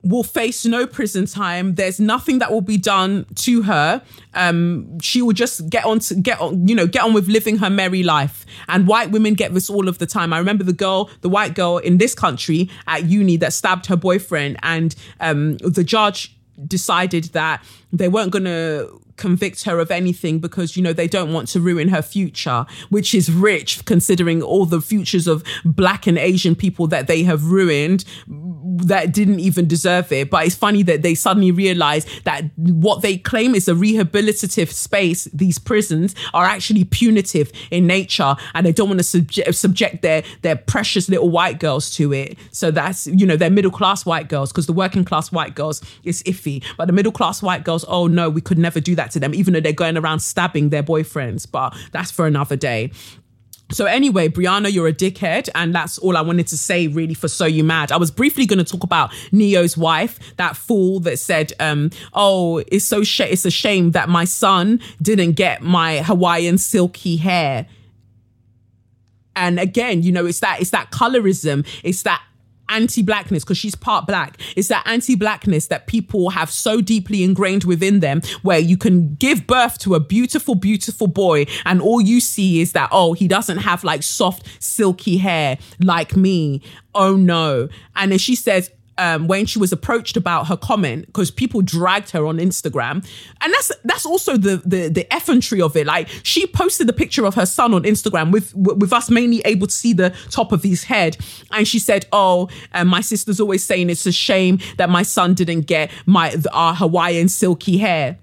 will face no prison time. There's nothing that will be done to her. Um, she will just get on to get on, you know, get on with living her merry life. And white women get this all of the time. I remember the girl, the white girl in this country at uni that stabbed her boyfriend, and um, the judge decided that they weren't going to convict her of anything because you know they don't want to ruin her future which is rich considering all the futures of black and asian people that they have ruined that didn't even deserve it. But it's funny that they suddenly realize that what they claim is a rehabilitative space these prisons are actually punitive in nature. And they don't want to subject, subject their their precious little white girls to it. So that's you know they're middle class white girls because the working class white girls is iffy. But the middle class white girls oh no we could never do that to them, even though they're going around stabbing their boyfriends. But that's for another day. So anyway, Brianna, you're a dickhead, and that's all I wanted to say really for So You Mad. I was briefly going to talk about Ne-Yo's wife, that fool that said, um, "Oh, it's so sh- it's a shame that my son didn't get my Hawaiian silky hair." And again, you know, it's that it's that colorism, it's that anti-blackness because she's part black. It's that anti-blackness that people have so deeply ingrained within them where you can give birth to a beautiful, beautiful boy and all you see is that, oh, he doesn't have like soft, silky hair like me. Oh no. And then she says, um, when she was approached about her comment because people dragged her on Instagram, and that's that's also the the the effrontery of it. Like she posted the picture of her son on Instagram with with us mainly able to see the top of his head, and she said, "Oh, um, my sister's always saying it's a shame that my son didn't get my our Hawaiian silky hair."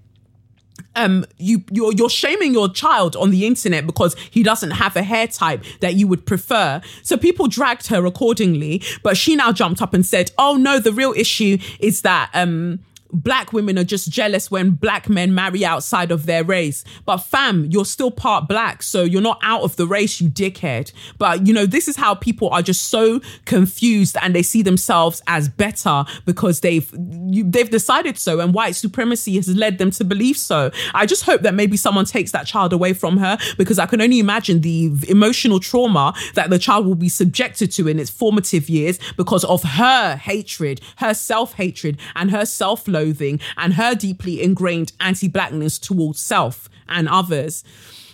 Um you you're you're shaming your child on the internet because he doesn't have a hair type that you would prefer. So people dragged her accordingly, but she now jumped up and said, "Oh no, the real issue is that um black women are just jealous when black men marry outside of their race. But fam, you're still part black, so you're not out of the race, you dickhead. But you know, this is how people are just so confused and they see themselves as better because they've you, they've decided so, and white supremacy has led them to believe so. I just hope that maybe someone takes that child away from her because I can only imagine the emotional trauma that the child will be subjected to in its formative years because of her hatred, her self hatred, and her self love loathing and her deeply ingrained anti blackness towards self and others.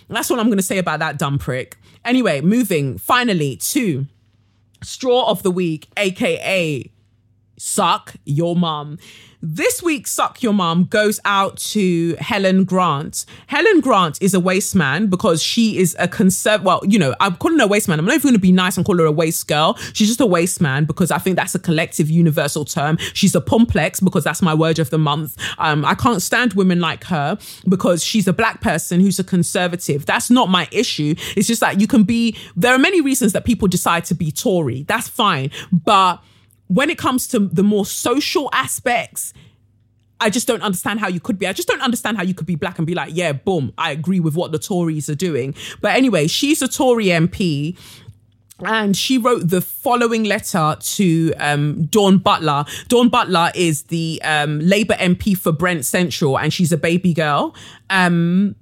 That's what I'm going to say about that dumb prick. Anyway, moving finally to straw of the week, aka suck your Mom. This week, Suck Your Mom goes out to Helen Grant. Helen Grant is a waste man because she is a conserv. Well, you know, I'm calling her a waste man. I'm not even going to be nice and call her a waste girl. She's just a waste man because I think that's a collective universal term. She's a complex because that's my word of the month. Um, I can't stand women like her because she's a black person who's a conservative. That's not my issue. It's just that you can be, there are many reasons that people decide to be Tory. That's fine. But when it comes to the more social aspects, I just don't understand how you could be. I just don't understand how you could be black and be like, yeah, boom, I agree with what the Tories are doing. But anyway, she's a Tory MP. And she wrote the following letter to um, Dawn Butler. Dawn Butler is the um, Labour MP for Brent Central, and she's a baby girl. Um,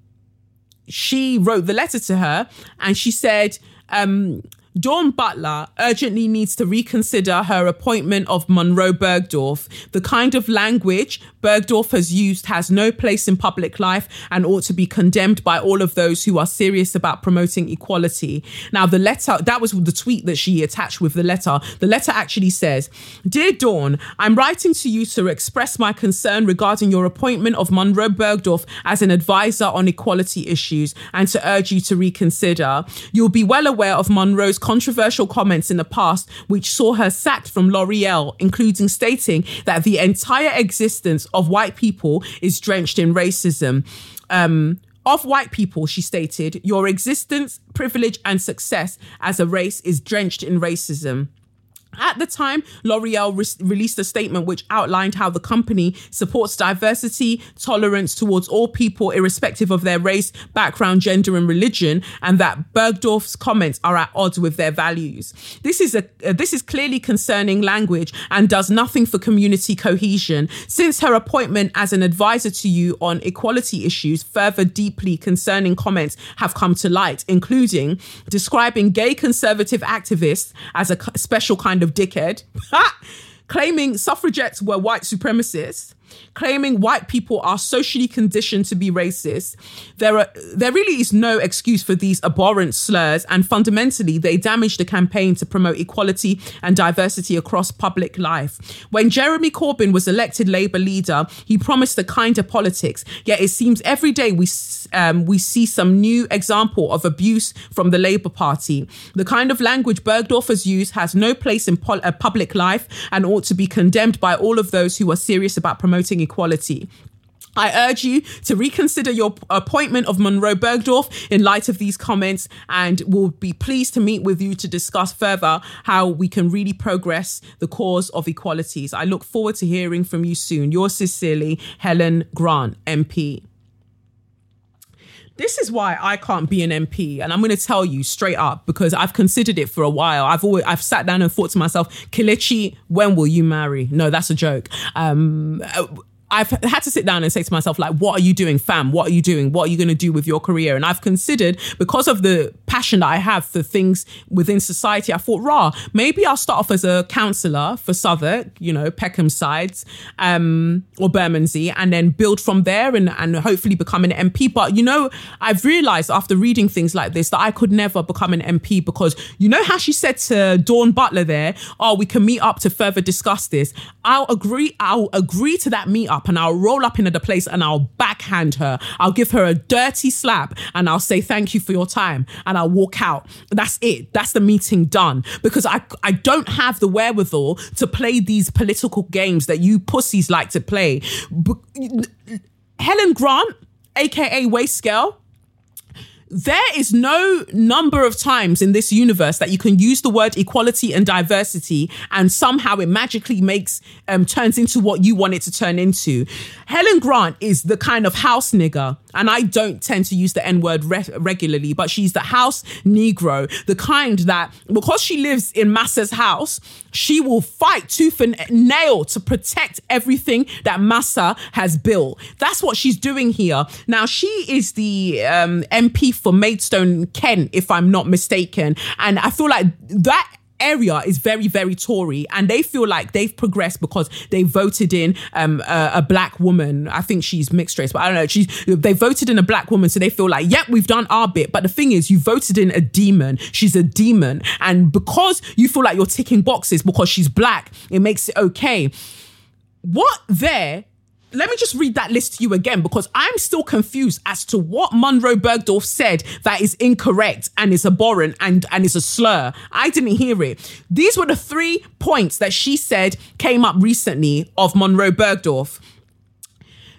she wrote the letter to her, and she said, um, Dawn Butler urgently needs to reconsider her appointment of Monroe Bergdorf. The kind of language Bergdorf has used has no place in public life and ought to be condemned by all of those who are serious about promoting equality. Now, the letter, that was the tweet that she attached with the letter. The letter actually says Dear Dawn, I'm writing to you to express my concern regarding your appointment of Monroe Bergdorf as an advisor on equality issues and to urge you to reconsider. You'll be well aware of Monroe's controversial comments in the past, which saw her sacked from L'Oreal, including stating that the entire existence of white people is drenched in racism. Um, of white people, she stated, your existence, privilege, and success as a race is drenched in racism. At the time, L'Oreal re- released a statement which outlined how the company supports diversity, tolerance towards all people, irrespective of their race, background, gender, and religion, and that Bergdorf's comments are at odds with their values. This is a uh, this is clearly concerning language and does nothing for community cohesion. Since her appointment as an advisor to you on equality issues, further deeply concerning comments have come to light, including describing gay conservative activists as a special kind of dickhead, <laughs> claiming suffragettes were white supremacists, claiming white people are socially conditioned to be racist. There are there really is no excuse for these abhorrent slurs, and fundamentally they damage the campaign to promote equality and diversity across public life. When Jeremy Corbyn was elected Labour leader, he promised a kinder politics. Yet it seems every day we um, we see some new example of abuse from the Labour Party. The kind of language Bergdorf has used has no place in pol- uh, public life and ought to be condemned by all of those who are serious about promoting equality. I urge you to reconsider your appointment of Monroe Bergdorf in light of these comments and we'll be pleased to meet with you to discuss further how we can really progress the cause of equalities. I look forward to hearing from you soon. Yours sincerely, Helen Grant, MP. This is why I can't be an MP, and I'm going to tell you straight up because I've considered it for a while. I've always I've sat down and thought to myself, Kelechi, when will you marry? No, that's a joke. Um, I've had to sit down and say to myself, like, what are you doing, fam? What are you doing? What are you going to do with your career? And I've considered, because of the passion that I have for things within society, I thought, rah, maybe I'll start off as a councillor for Southwark, you know, Peckham sides, um, or Bermondsey, and then build from there and, and hopefully become an MP. But, you know, I've realized after reading things like this that I could never become an MP because you know how she said to Dawn Butler there, oh, we can meet up to further discuss this. I'll agree, I'll agree to that meetup up and I'll roll up into the place and I'll backhand her. I'll give her a dirty slap and I'll say thank you for your time and I'll walk out. That's it. That's the meeting done because I I don't have the wherewithal to play these political games that you pussies like to play. Helen Grant, aka Waste Girl, there is no number of times in this universe that you can use the word equality and diversity and somehow it magically makes um turns into what you want it to turn into. Helen Grant is the kind of house nigger, and I don't tend to use the N word re- regularly, but she's the house Negro, the kind that because she lives in Massa's house, she will fight tooth and nail to protect everything that Massa has built. That's what she's doing here. Now she is the um, MP for Maidstone Kent, if I'm not mistaken. And I feel like that area is very, very Tory, and they feel like they've progressed because they voted in um, a, a, black woman. I think she's mixed race, but I don't know. She's they voted in a black woman, so they feel like, yep, we've done our bit. But the thing is, you voted in a demon. She's a demon, and because you feel like you're ticking boxes because she's black, it makes it okay. What there let me just read that list to you again because I'm still confused as to what Monroe Bergdorf said that is incorrect and is abhorrent and, and is a slur. I didn't hear it. These were the three points that she said came up recently of Monroe Bergdorf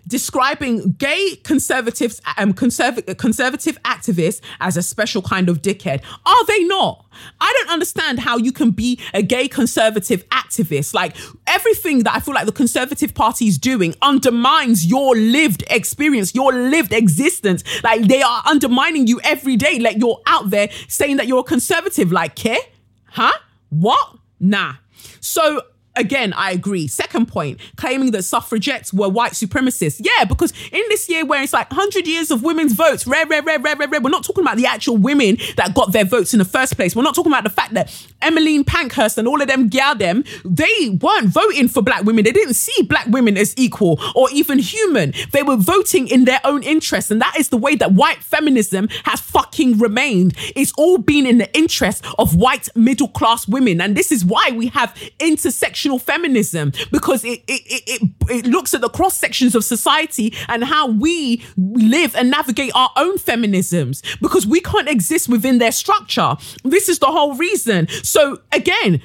describing gay conservatives, um, conserv- conservative activists as a special kind of dickhead. Are they not? I don't understand how you can be a gay conservative activist. Like everything that I feel like the Conservative Party is doing undermines your lived experience, your lived existence. Like they are undermining you every day. Like you're out there saying that you're a conservative. Like, care? Huh? What? Nah. So again, I agree. Second point, claiming that suffragettes were white supremacists. Yeah, because in this year where it's like 100 years of women's votes, rare, rare, rare, rare, rare, rare, we're not talking about the actual women that got their votes in the first place. We're not talking about the fact that Emmeline Pankhurst and all of them gal them, they weren't voting for black women. They didn't see black women as equal or even human. They were voting in their own interest. And that is the way that white feminism has fucking remained. It's all been in the interest of white middle class women. And this is why we have intersection intersectional feminism because it, it, it, it looks at the cross sections of society and how we live and navigate our own feminisms because we can't exist within their structure. This is the whole reason. So, again,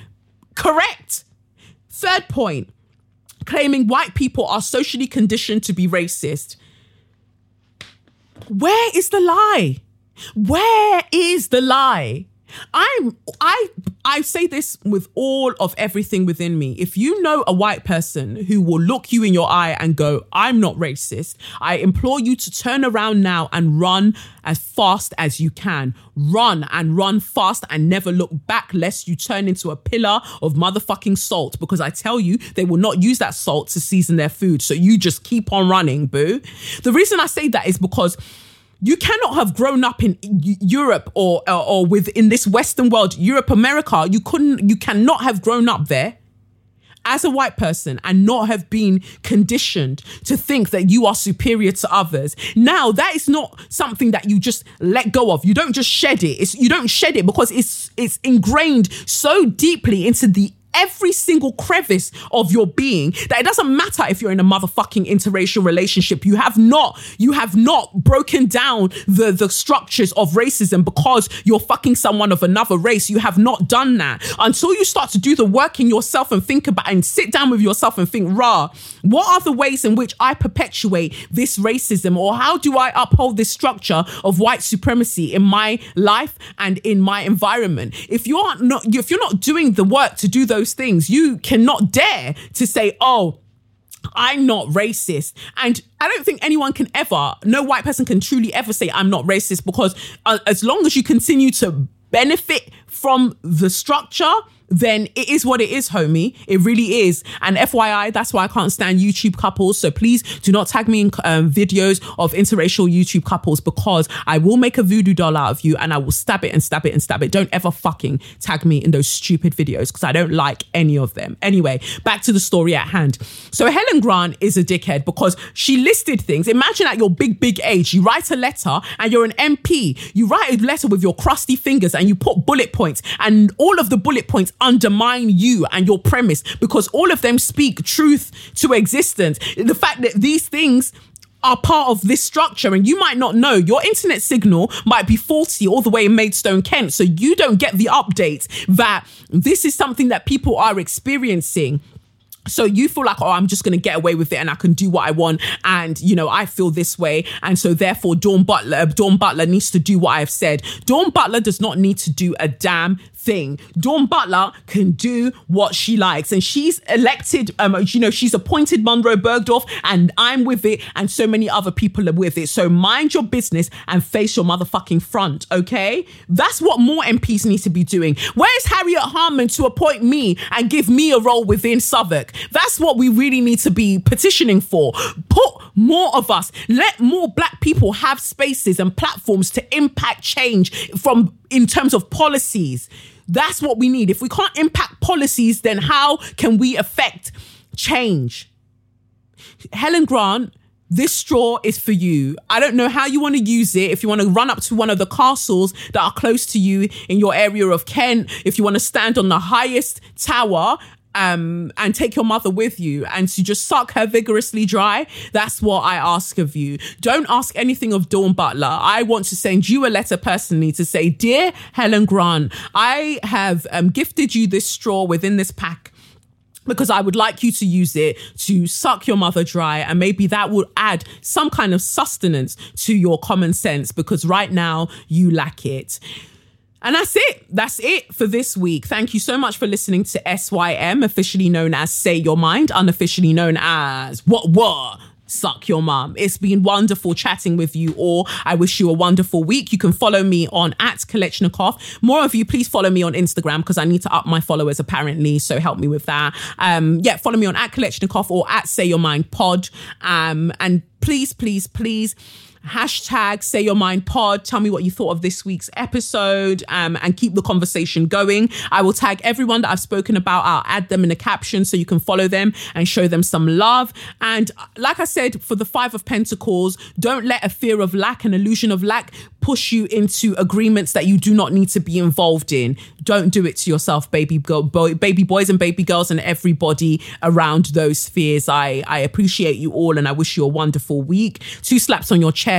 correct. Third point claiming white people are socially conditioned to be racist. Where is the lie? Where is the lie? I'm I I say this with all of everything within me. If you know a white person who will look you in your eye and go, I'm not racist, I implore you to turn around now and run as fast as you can. Run and run fast and never look back lest you turn into a pillar of motherfucking salt because I tell you, they will not use that salt to season their food. So you just keep on running, boo. The reason I say that is because you cannot have grown up in Europe or, or or within this Western world, Europe, America. You couldn't, you cannot have grown up there as a white person and not have been conditioned to think that you are superior to others. Now, that is not something that you just let go of. You don't just shed it. It's, you don't shed it because it's it's ingrained so deeply into the every single crevice of your being that it doesn't matter if you're in a motherfucking interracial relationship. You have not you have not broken down the the structures of racism because you're fucking someone of another race. You have not done that. Until you start to do the work in yourself and think about and sit down with yourself and think rah what are the ways in which i perpetuate this racism? Or how do i uphold this structure of white supremacy in my life and in my environment? If you're not if you're not doing the work to do those those things. You cannot dare to say, oh, I'm not racist. And I don't think anyone can ever, no white person can truly ever say, I'm not racist because uh, as long as you continue to benefit from the structure, then it is what it is, homie. It really is. And FYI, that's why I can't stand YouTube couples. So please do not tag me in um, videos of interracial YouTube couples because I will make a voodoo doll out of you and I will stab it and stab it and stab it. Don't ever fucking tag me in those stupid videos because I don't like any of them. Anyway, back to the story at hand. So Helen Grant is a dickhead because she listed things. Imagine at your big, big age, you write a letter and you're an MP. You write a letter with your crusty fingers and you put bullet points and all of the bullet points undermine you and your premise because all of them speak truth to existence. The fact that these things are part of this structure and you might not know your internet signal might be faulty all the way in Maidstone, Kent. So you don't get the update that this is something that people are experiencing. So you feel like, oh, I'm just going to get away with it and I can do what I want. And, you know, I feel this way. And so therefore, Dawn Butler, Dawn Butler needs to do what I've said. Dawn Butler does not need to do a damn thing. Dawn Butler can do what she likes, and she's elected. Um, you know, she's appointed Monroe Bergdorf, and I'm with it, and so many other people are with it. So mind your business and face your motherfucking front. Okay, that's what more MPs need to be doing. Where's Harriet Harman to appoint me and give me a role within Southwark? That's what we really need to be petitioning for. Put more of us. Let more black people have spaces and platforms to impact change from in terms of policies. That's what we need. If we can't impact policies, then how can we affect change? Helen Grant, this straw is for you. I don't know how you want to use it. If you want to run up to one of the castles that are close to you in your area of Kent, if you want to stand on the highest tower um, and take your mother with you and to just suck her vigorously dry. That's what I ask of you. Don't ask anything of Dawn Butler. I want to send you a letter personally to say, Dear Helen Grant, I have um, gifted you this straw within this pack because I would like you to use it to suck your mother dry and maybe that will add some kind of sustenance to your common sense because right now you lack it. And that's it. That's it for this week. Thank you so much for listening to SYM, officially known as Say Your Mind, unofficially known as What What? Suck Your Mom. It's been wonderful chatting with you all. I wish you a wonderful week. You can follow me on at Kolechnikov. More of you, please follow me on Instagram because I need to up my followers apparently. So help me with that. Um, yeah, follow me on at Kolechnikov or at Say Your Mind Pod. Um, and please, please, please hashtag say your mind pod. Tell me what you thought of this week's episode um, and keep the conversation going. I will tag everyone that i've spoken about. I'll add them in the caption so you can follow them and show them some love. And like i said for the five of pentacles don't let a fear of lack an illusion of lack push you into agreements that you do not need to be involved in. Don't do it to yourself baby girl boy, baby boys and baby girls and everybody around those fears. I i appreciate you all and i wish you a wonderful week. Two slaps on your chest